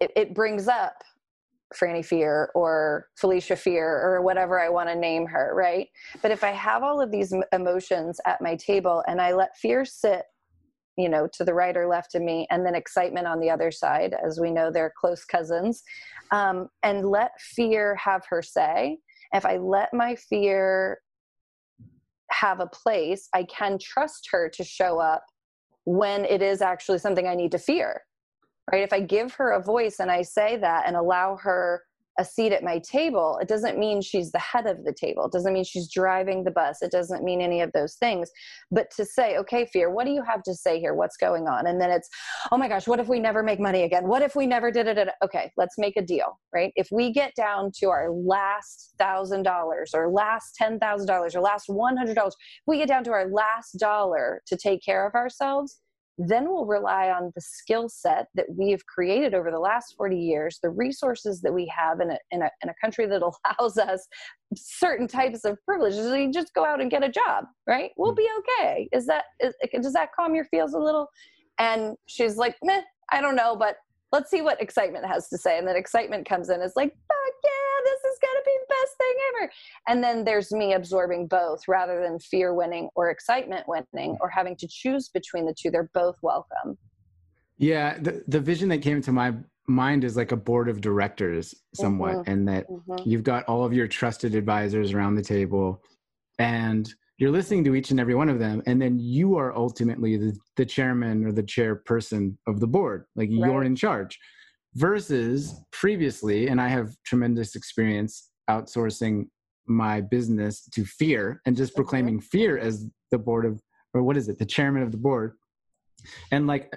it, it brings up Franny Fear or Felicia Fear or whatever I want to name her, right? But if I have all of these emotions at my table and I let fear sit, you know, to the right or left of me, and then excitement on the other side, as we know they're close cousins, um, and let fear have her say, if I let my fear have a place, I can trust her to show up when it is actually something I need to fear right? If I give her a voice and I say that and allow her a seat at my table, it doesn't mean she's the head of the table. It doesn't mean she's driving the bus. It doesn't mean any of those things. But to say, okay, Fear, what do you have to say here? What's going on? And then it's, oh my gosh, what if we never make money again? What if we never did it? Okay, let's make a deal, right? If we get down to our last thousand dollars or last ten thousand dollars or last one hundred dollars, we get down to our last dollar to take care of ourselves then we'll rely on the skill set that we have created over the last 40 years, the resources that we have in a, in a, in a country that allows us certain types of privileges. We just go out and get a job, right? We'll hmm. be okay. Is that, is, does that calm your feels a little? And she's like, meh, I don't know, but let's see what excitement has to say. And then excitement comes in. It's like, yeah, this is going to be the best thing ever. And then there's me absorbing both rather than fear winning or excitement winning or having to choose between the two. They're both welcome. Yeah. The, the vision that came to my mind is like a board of directors somewhat, mm-hmm. and that mm-hmm. you've got all of your trusted advisors around the table and you're listening to each and every one of them and then you are ultimately the, the chairman or the chairperson of the board like right. you're in charge versus previously and i have tremendous experience outsourcing my business to fear and just proclaiming fear as the board of or what is it? The chairman of the board. And like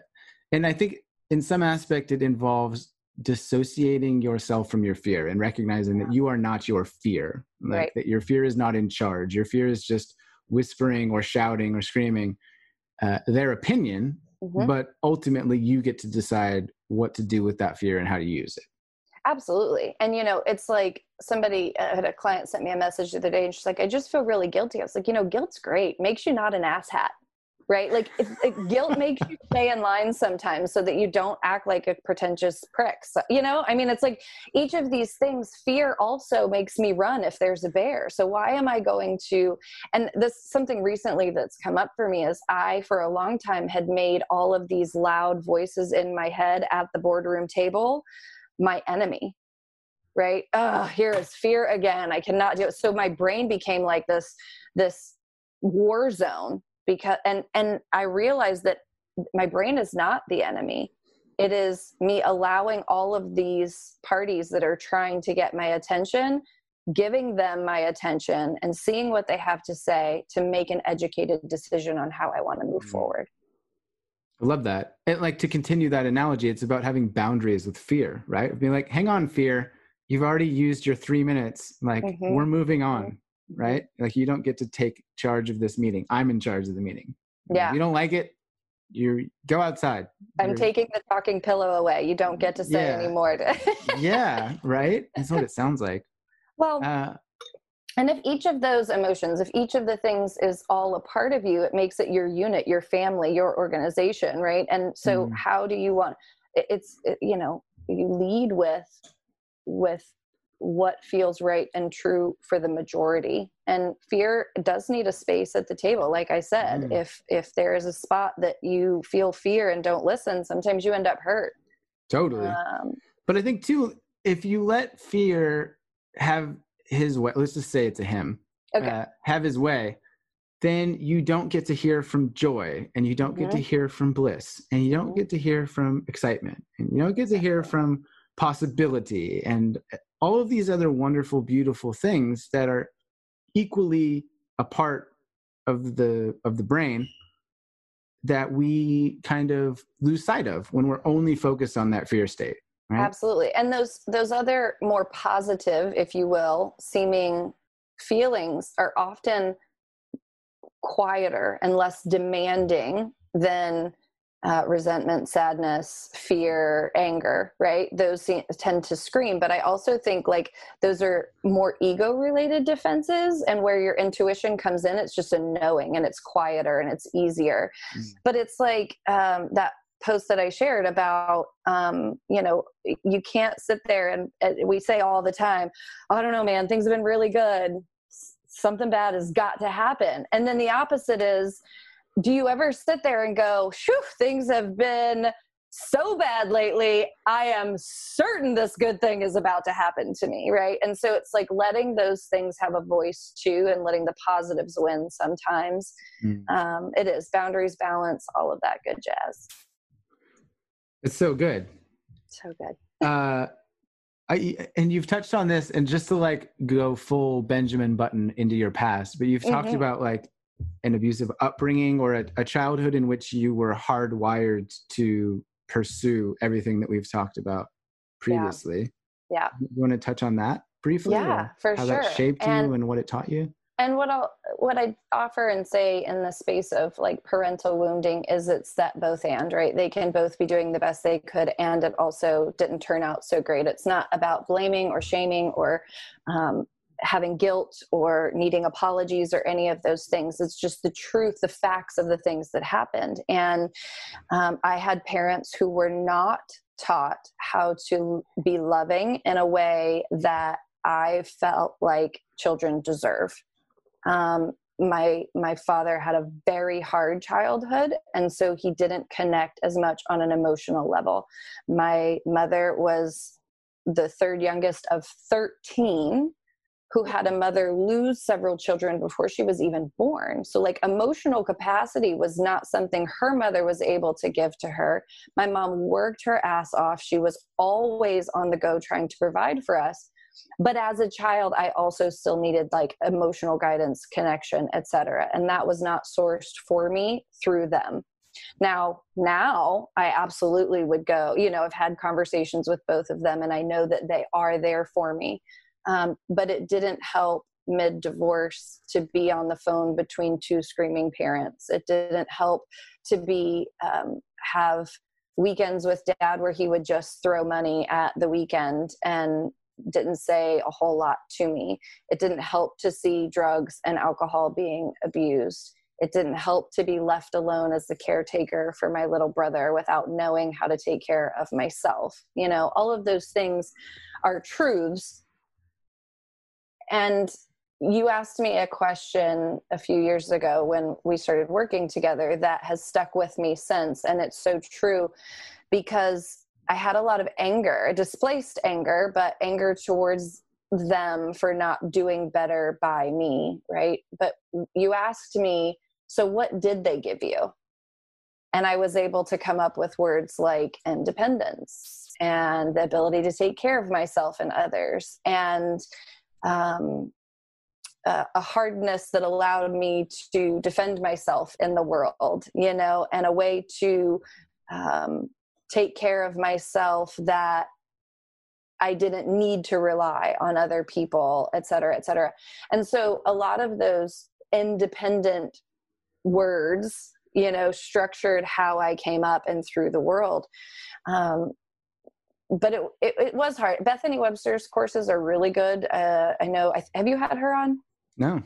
and i think in some aspect it involves dissociating yourself from your fear and recognizing that you are not your fear. Like right. that your fear is not in charge. Your fear is just whispering or shouting or screaming uh, their opinion, mm-hmm. but ultimately you get to decide what to do with that fear and how to use it. Absolutely. And, you know, it's like somebody uh, had a client sent me a message the other day and she's like, I just feel really guilty. I was like, you know, guilt's great, makes you not an asshat right? Like guilt makes you stay in line sometimes so that you don't act like a pretentious prick. So, you know, I mean, it's like each of these things, fear also makes me run if there's a bear. So why am I going to, and this something recently that's come up for me is I, for a long time, had made all of these loud voices in my head at the boardroom table my enemy right oh here is fear again i cannot do it so my brain became like this this war zone because and and i realized that my brain is not the enemy. It is me allowing all of these parties that are trying to get my attention giving them my attention and seeing what they have to say to make an educated decision on how i want to move mm-hmm. forward. I love that. And like to continue that analogy it's about having boundaries with fear right? Being like hang on fear. You've already used your three minutes. Like mm-hmm. we're moving on. Mm-hmm right? Like you don't get to take charge of this meeting. I'm in charge of the meeting. Yeah. If you don't like it, you go outside. I'm You're, taking the talking pillow away. You don't get to say yeah. anymore. yeah, right? That's what it sounds like. Well, uh, and if each of those emotions, if each of the things is all a part of you, it makes it your unit, your family, your organization, right? And so, mm. how do you want? It's you know, you lead with with what feels right and true for the majority and fear does need a space at the table like i said mm. if if there is a spot that you feel fear and don't listen sometimes you end up hurt totally um, but i think too if you let fear have his way let's just say it's a him okay. Uh, have his way then you don't get to hear from joy and you don't mm-hmm. get to mm-hmm. hear from bliss and you don't mm-hmm. get to hear from excitement and you don't get to hear from possibility and all of these other wonderful beautiful things that are equally a part of the of the brain that we kind of lose sight of when we're only focused on that fear state right? absolutely and those those other more positive if you will seeming feelings are often quieter and less demanding than uh, resentment, sadness, fear, anger, right? Those tend to scream. But I also think like those are more ego related defenses, and where your intuition comes in, it's just a knowing and it's quieter and it's easier. Mm. But it's like um, that post that I shared about, um, you know, you can't sit there and, and we say all the time, I don't know, man, things have been really good something bad has got to happen. And then the opposite is, do you ever sit there and go, "Shoo, things have been so bad lately. I am certain this good thing is about to happen to me, right? And so it's like letting those things have a voice too, and letting the positives win. Sometimes mm. um, it is boundaries, balance, all of that good jazz. It's so good. So good. Uh, I, and you've touched on this and just to like go full benjamin button into your past but you've talked mm-hmm. about like an abusive upbringing or a, a, childhood in which you were hardwired to pursue everything that we've talked about previously. Yeah, yeah. you want to touch on that briefly yeah for how sure. How that shaped and, you and what it taught you? And what I'll what I offer and say in the space of like parental wounding is it's that both and right? They can both be doing the best they could and it also didn't turn out so great. It's not about blaming or shaming or um, having guilt or needing apologies or any of those things. It's just the truth the facts of the things that happened. And um, i had parents who were not taught how to be loving in a way that i felt like children deserve. Um, my my father had a very hard childhood and so he didn't connect as much on an emotional level. My mother was the third youngest of 13 who had a mother lose several children before she was even born. So like emotional capacity was not something her mother was able to give to her. My mom worked her ass off. She was always on the go trying to provide for us. But as a child i also still needed like emotional guidance connection etc and that was not sourced for me through them. Now now i absolutely would go you know i've had conversations with both of them and i know that they are there for me um, but it didn't help mid divorce to be on the phone between two screaming parents it didn't help to be um, have weekends with dad where he would just throw money at the weekend and didn't say a whole lot to me. It didn't help to see drugs and alcohol being abused. It didn't help to be left alone as the caretaker for my little brother without knowing how to take care of myself. You know, all of those things are truths. And you asked me a question a few years ago when we started working together that has stuck with me since. And it's so true because I had a lot of anger, displaced anger, but anger towards them for not doing better by me, right? But you asked me, so what did they give you? And I was able to come up with words like independence and the ability to take care of myself and others, and um, a, a hardness that allowed me to defend myself in the world, you know, and a way to um, take care of myself that I didn't need to rely on other people, et cetera, et cetera. And so a lot of those independent words, you know, structured how I came up and through the world. Um, but it, it, it was hard. Bethany Webster's courses are really good. Uh, I know. I, have you had her on? No.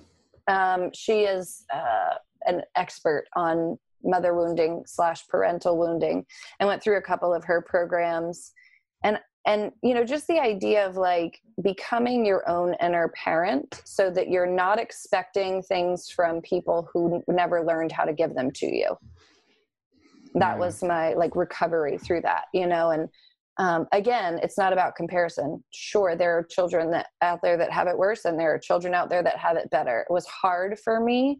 Um, she is uh, an expert on mother wounding slash parental wounding and went through a couple of her programs and and you know just the idea of like becoming your own inner parent so that you're not expecting things from people who never learned how to give them to you that was my like recovery through that you know and um, again it's not about comparison. Sure there are children that out there that have it worse and there are children out there that have it better. It was hard for me.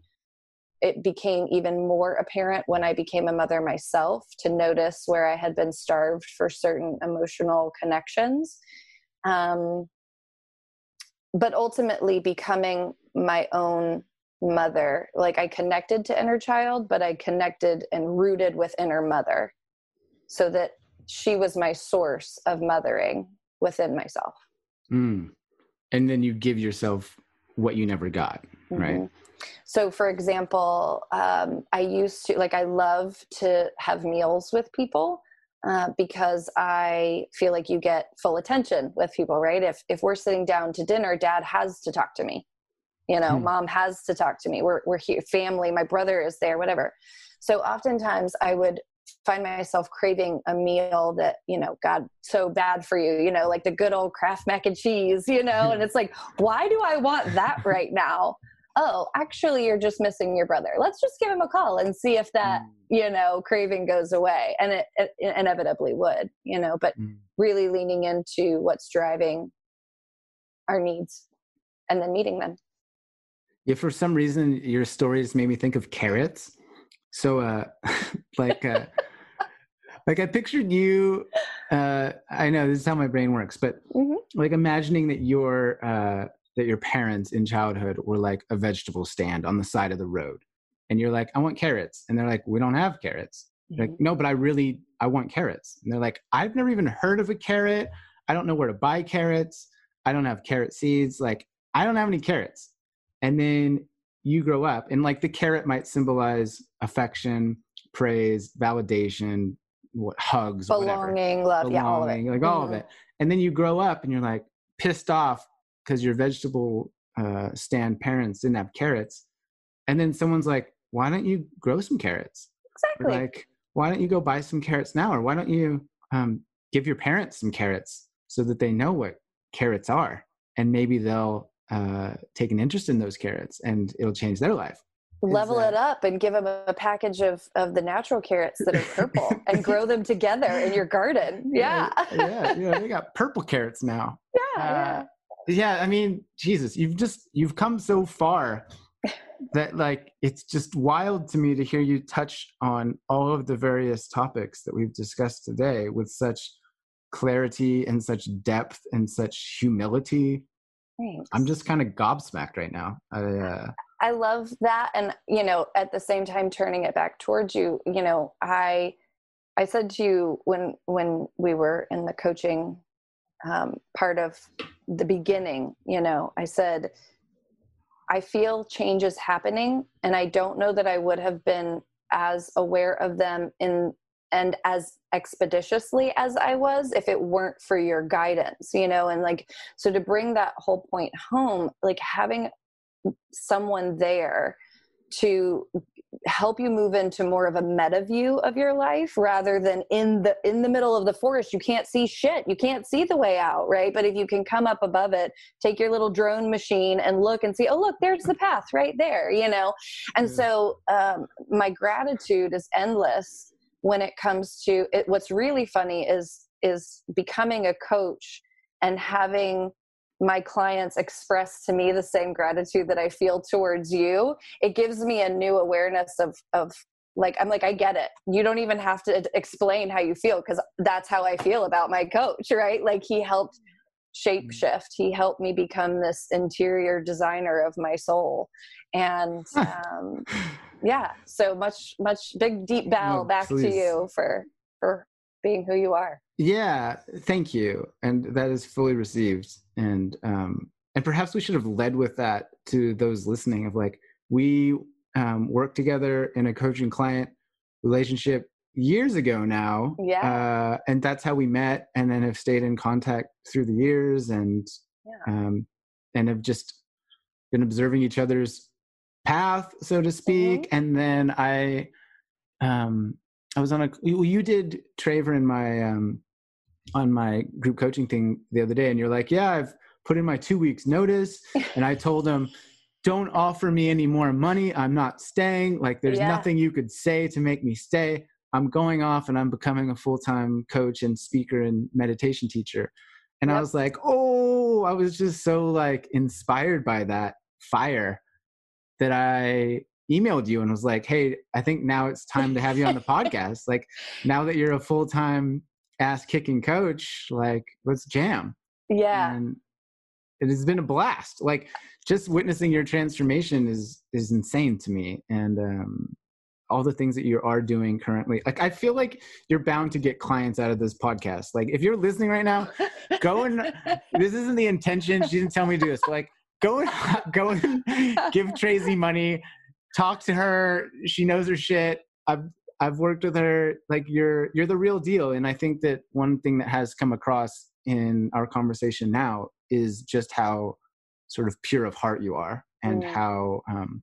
It became even more apparent when I became a mother myself to notice where I had been starved for certain emotional connections. Um, but ultimately, becoming my own mother, like I connected to inner child, but I connected and rooted with inner mother so that she was my source of mothering within myself. Mm. And then you give yourself what you never got, mm-hmm. right? So, for example, um, I used to like, I love to have meals with people. Uh, because I feel like you get full attention with people, right? If if we're sitting down to dinner, Dad has to talk to me. You know, hmm. Mom has to talk to me. We're we're here, family. My brother is there, whatever. So oftentimes I would find myself craving a meal that you know god so bad for you you know like the good old kraft mac and cheese you know and it's like why do i want that right now? Oh actually you're just missing your brother. Let's just give him a call and see if that mm. you know craving goes away. And it, it inevitably would you know but mm. really leaning into what's driving our needs and then meeting them. Yeah for some reason your stories made me think of carrots so, uh, like, uh, like I pictured you. Uh, I know this is how my brain works, but mm-hmm. like imagining that your uh, that your parents in childhood were like a vegetable stand on the side of the road, and you're like, I want carrots, and they're like, we don't have carrots. Mm-hmm. Like, no, but I really I want carrots, and they're like, I've never even heard of a carrot. I don't know where to buy carrots. I don't have carrot seeds. Like, I don't have any carrots. And then you grow up and like the carrot might symbolize affection praise validation what hugs belonging whatever. love belonging, yeah all of it. Like all mm-hmm. of it. And then you grow up and you're like pissed off because your vegetable uh, stand parents didn't have carrots and then someone's like why don't you grow some carrots? Exactly. or like why don't you go buy some carrots now or why don't you um, give your parents some carrots so that they know what carrots are? And maybe they'll uh, take an interest in those carrots and it'll change their life. Level that... it up and give them a package of of the natural carrots that are purple and grow them together in your garden. Yeah yeah yeah. we got purple carrots now. Yeah, uh, yeah. yeah i mean jesus you've just you've come so far that like it's just wild to me to hear you touch on all of the various topics that we've discussed today with such clarity and such depth and such humility Thanks. I'm just kind of gobsmacked right now. I, uh... I love that, and you know, at the same time, turning it back towards you. You know, I I said to you when when we were in the coaching um, part of the beginning. You know, I said I feel changes happening, and I don't know that I would have been as aware of them in and as expeditiously as I was if it weren't for your guidance, you know, and like, so to bring that whole point home, like having someone there to help you move into more of a meta view of your life rather than in the in the middle of the forest you can't see shit you can't see the way out right? But if you can come up above it take your little drone machine and look and see oh look there's the path right there you know? And so um, my gratitude is endless when it comes to it what's really funny is is becoming a coach and having my clients express to me the same gratitude that I feel towards you, it gives me a new awareness of of like I'm like I get it. You don't even have to explain how you feel because that's how I feel about my coach, right? Like he helped shape mm. shift. He helped me become this interior designer of my soul, and um, yeah. So much much big deep bow no, back please. to you for for being who you are. Yeah. Thank you. And that is fully received. And um and perhaps we should have led with that to those listening of like we um, worked together in a coaching client relationship years ago now yeah. uh, and that's how we met and then have stayed in contact through the years and yeah. um and have just been observing each other's path, so to speak. Mm-hmm. And then I, um, I was on a. You did Traver in my um, on my group coaching thing the other day, and you're like, "Yeah, I've put in my two weeks notice," and I told him. Don't offer me any more money. I'm not staying. Like, there's yeah. nothing you could say to make me stay. I'm going off and I'm becoming a full time coach and speaker and meditation teacher. And yep. I was like, oh, I was just so like inspired by that fire that I emailed you and was like, "Hey, I think now it's time to have you on the podcast. Like, now that you're a full time ass kicking coach, like, let's jam." Yeah. And it has been a blast. Like, just witnessing your transformation is is insane to me, and um, all the things that you are doing currently. Like, I feel like you're bound to get clients out of this podcast. Like, if you're listening right now, go and this isn't the intention. She didn't tell me to do this. Like, go and go and give Tracy money talk to her. She knows her shit. I've I've worked with her. Like you're you're the real deal. And I think that one thing that has come across in our conversation now is just how sort of pure of heart you are, and mm. how um,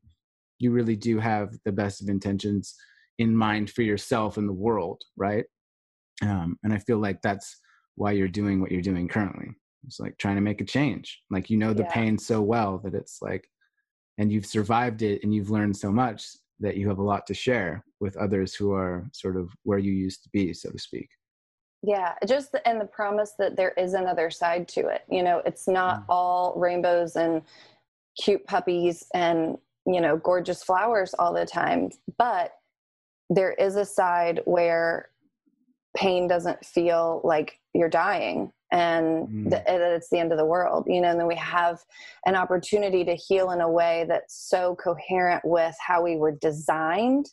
you really do have the best of intentions in mind for yourself and the world, right? Um, and I feel like that's why you're doing what you're doing currently. It's like trying to make a change. Like you know the yeah. pain so well that it's like and you've survived it and you've learned so much that you have a lot to share with others who are sort of where you used to be so to speak yeah just the, and the promise that there is another side to it you know it's not mm. all rainbows and cute puppies and you know gorgeous flowers all the time but there is a side where pain doesn't feel like you're dying and mm. that it's the end of the world you know and then we have an opportunity to heal in a way that's so coherent with how we were designed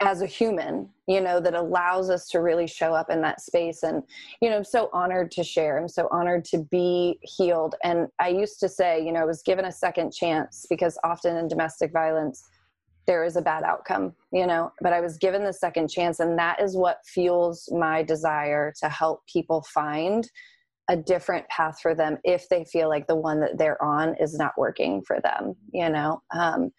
as a human you know that allows us to really show up in that space. And you know i'm so honored to share. I'm so honored to be healed. And i used to say you know i was given a second chance because often in domestic violence there is a bad outcome, you know, but I was given the second chance. And that is what fuels my desire to help people find a different path for them if they feel like the one that they're on is not working for them, you know. Um,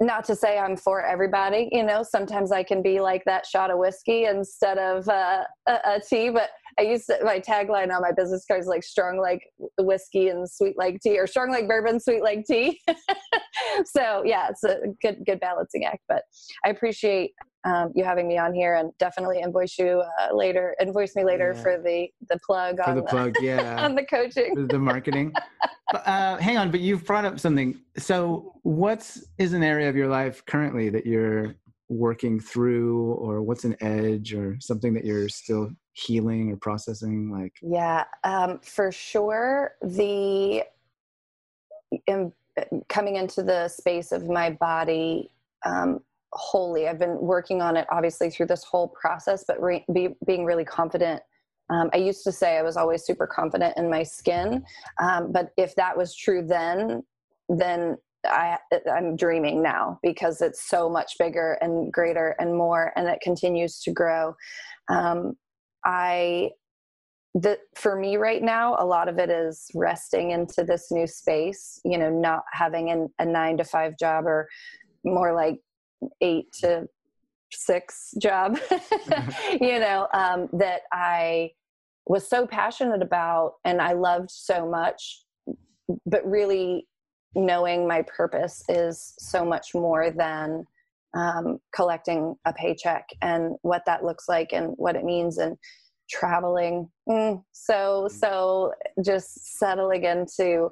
not to say I'm for everybody, you know, sometimes I can be like that shot of whiskey instead of uh, a, a tea, but I used to, my tagline on my business card is like strong like whiskey and sweet like tea or strong like bourbon, sweet like tea. so yeah, it's a good, good balancing act, but I appreciate um, you having me on here and definitely invoice you uh, later, invoice me later yeah. for the, the plug for on the, the yeah, on the coaching, the marketing. uh, hang on, but you've brought up something. So what's is an area of your life currently that you're working through or what's an edge or something that you're still healing or processing like yeah um, for sure the in, coming into the space of my body um, wholly i've been working on it obviously through this whole process but re- be, being really confident um, i used to say i was always super confident in my skin um, but if that was true then then I, I'm dreaming now because it's so much bigger and greater and more, and it continues to grow. Um, I, the, for me right now, a lot of it is resting into this new space, you know, not having an, a nine to five job or more like eight to six job, you know, um, that I was so passionate about and I loved so much, but really knowing my purpose is so much more than um, collecting a paycheck and what that looks like and what it means and traveling mm, so mm. so just settling into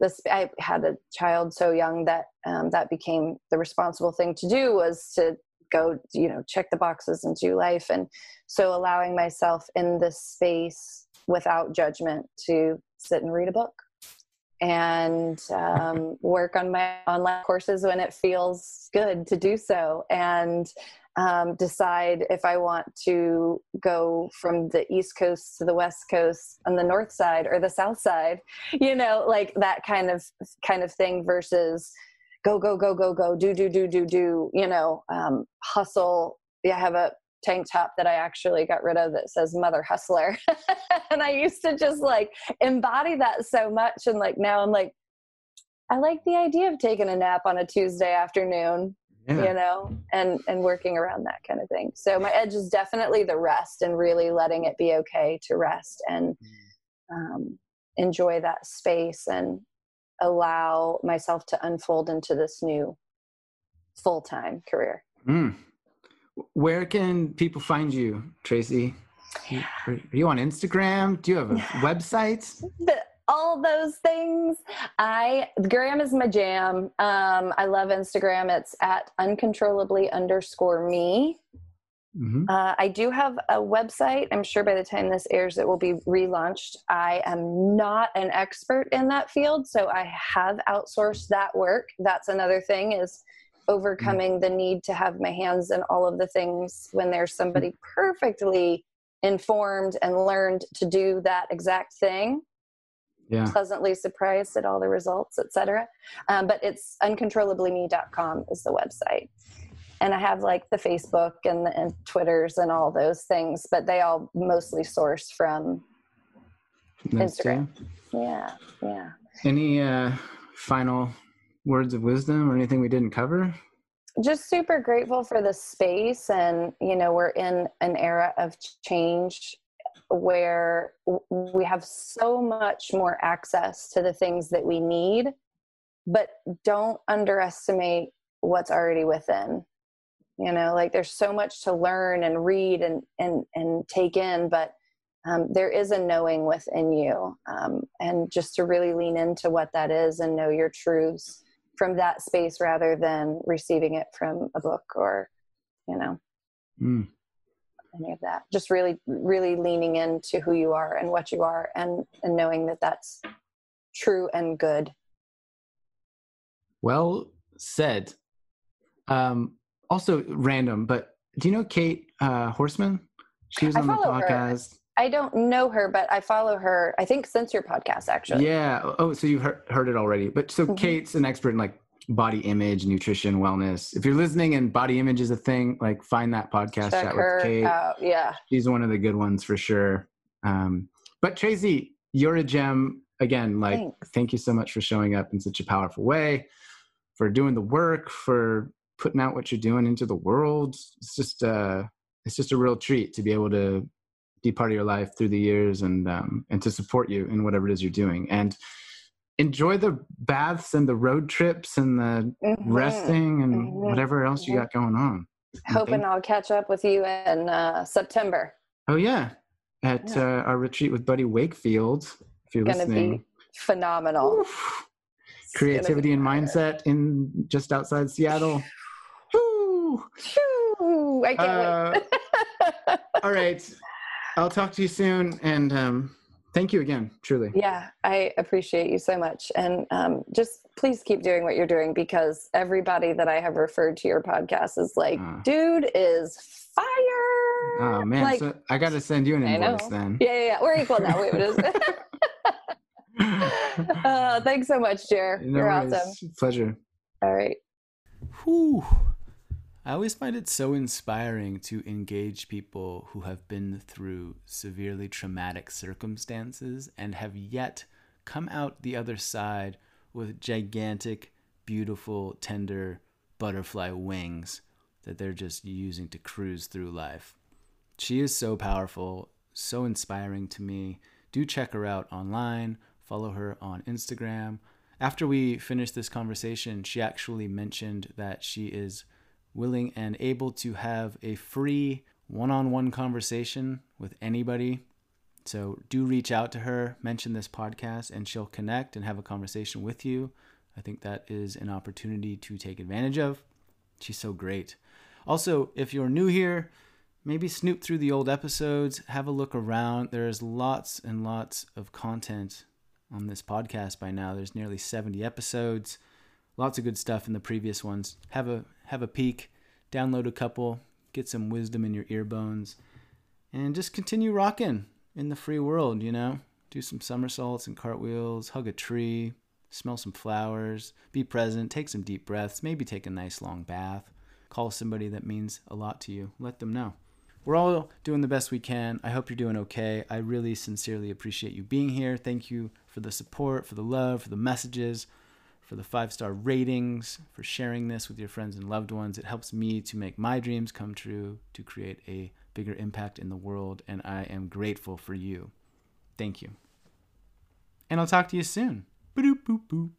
this i had a child so young that um, that became the responsible thing to do was to go you know check the boxes and do life. And so allowing myself in this space without judgment to sit and read a book and um, work on my online courses when it feels good to do so. And um, decide if i want to go from the east coast to the west coast on the north side or the south side you know like that kind of kind of thing versus go go go go go do do do do do you know um, hustle yeah, I have a tank top that I actually got rid of that says mother hustler. and I used to just like embody that so much. And like now I'm like, I like the idea of taking a nap on a Tuesday afternoon, yeah. you know, and, and working around that kind of thing. So my edge is definitely the rest and really letting it be okay to rest and mm. um, enjoy that space and allow myself to unfold into this new full-time career. Mm. Where can people find you, Tracy? Are you on Instagram? Do you have a website? The all those things. I Gram is my jam. Um, I love Instagram. It's at uncontrollably underscore me. Mm-hmm. Uh, I do have a website. I'm sure by the time this airs, it will be relaunched. I am not an expert in that field, so I have outsourced that work. That's another thing is overcoming mm-hmm. the need to have my hands in all of the things when there's somebody perfectly informed and learned to do that exact thing yeah. pleasantly surprised at all the results etc um, but it's uncontrollablyme.com is the website. And i have like the facebook and, the, and twitters and all those things but they all mostly source from instagram. yeah yeah. Any uh final words of wisdom or anything we didn't cover? Just super grateful for the space and you know we're in an era of change where we have so much more access to the things that we need but don't underestimate what's already within you know like there's so much to learn and read and and and take in but um, there is a knowing within you um, and just to really lean into what that is and know your truths from that space rather than receiving it from a book or you know mm. Any of that just really really leaning into who you are and what you are and and knowing that that's true and good well said um also random but do you know kate uh horseman she was on the podcast her. I don't know her, but I follow her. I think since your podcast, actually. Yeah. Oh, so you've heard, heard it already. But so mm-hmm. Kate's an expert in like body image, nutrition, wellness. If you're listening and body image is a thing, like find that podcast Check chat with Kate. Out. Yeah. She's one of the good ones for sure. Um, but Tracy, you're a gem again. Like, Thanks. thank you so much for showing up in such a powerful way, for doing the work, for putting out what you're doing into the world. It's just, uh, it's just a real treat to be able to be part of your life through the years and um, and to support you in whatever it is you're doing and enjoy the baths and the road trips and the mm-hmm. resting and mm-hmm. whatever else you mm-hmm. got going on hoping i'll catch up with you in uh, september oh yeah at yeah. Uh, our retreat with buddy wakefield if you're gonna listening be phenomenal creativity and mindset in just outside seattle Woo! I can't uh, wait. all right I'll talk to you soon. And um, thank you again, truly. Yeah, I appreciate you so much. And um, just please keep doing what you're doing because everybody that I have referred to your podcast is like, uh, dude is fire. Oh, man. Like, so I got to send you an invoice then. Yeah, yeah, yeah. We're equal now. Wait, uh, thanks so much, Jer. No you're worries. awesome. Pleasure. All right. Whew. I always find it so inspiring to engage people who have been through severely traumatic circumstances and have yet come out the other side with gigantic, beautiful, tender butterfly wings that they're just using to cruise through life. She is so powerful, so inspiring to me. Do check her out online, follow her on Instagram. After we finished this conversation, she actually mentioned that she is willing and able to have a free one on one conversation with anybody. So do reach out to her, mention this podcast, and she'll connect and have a conversation with you. I think that is an opportunity to take advantage of. She's so great. Also, if you're new here, maybe snoop through the old episodes, have a look around. There's lots and lots of content on this podcast by now. There's nearly 70 episodes. Lots of good stuff in the previous ones. Have a have a peek, download a couple, get some wisdom in your ear bones, and just continue rocking in the free world, you know? Do some somersaults and cartwheels, hug a tree, smell some flowers, be present, take some deep breaths, maybe take a nice long bath, call somebody that means a lot to you, let them know. We're all doing the best we can. I hope you're doing okay. I really sincerely appreciate you being here. Thank you for the support, for the love, for the messages for the five star ratings, for sharing this with your friends and loved ones. It helps me to make my dreams come true, to create a bigger impact in the world, and I am grateful for you. Thank you. And I'll talk to you soon. Boop, boop, boop.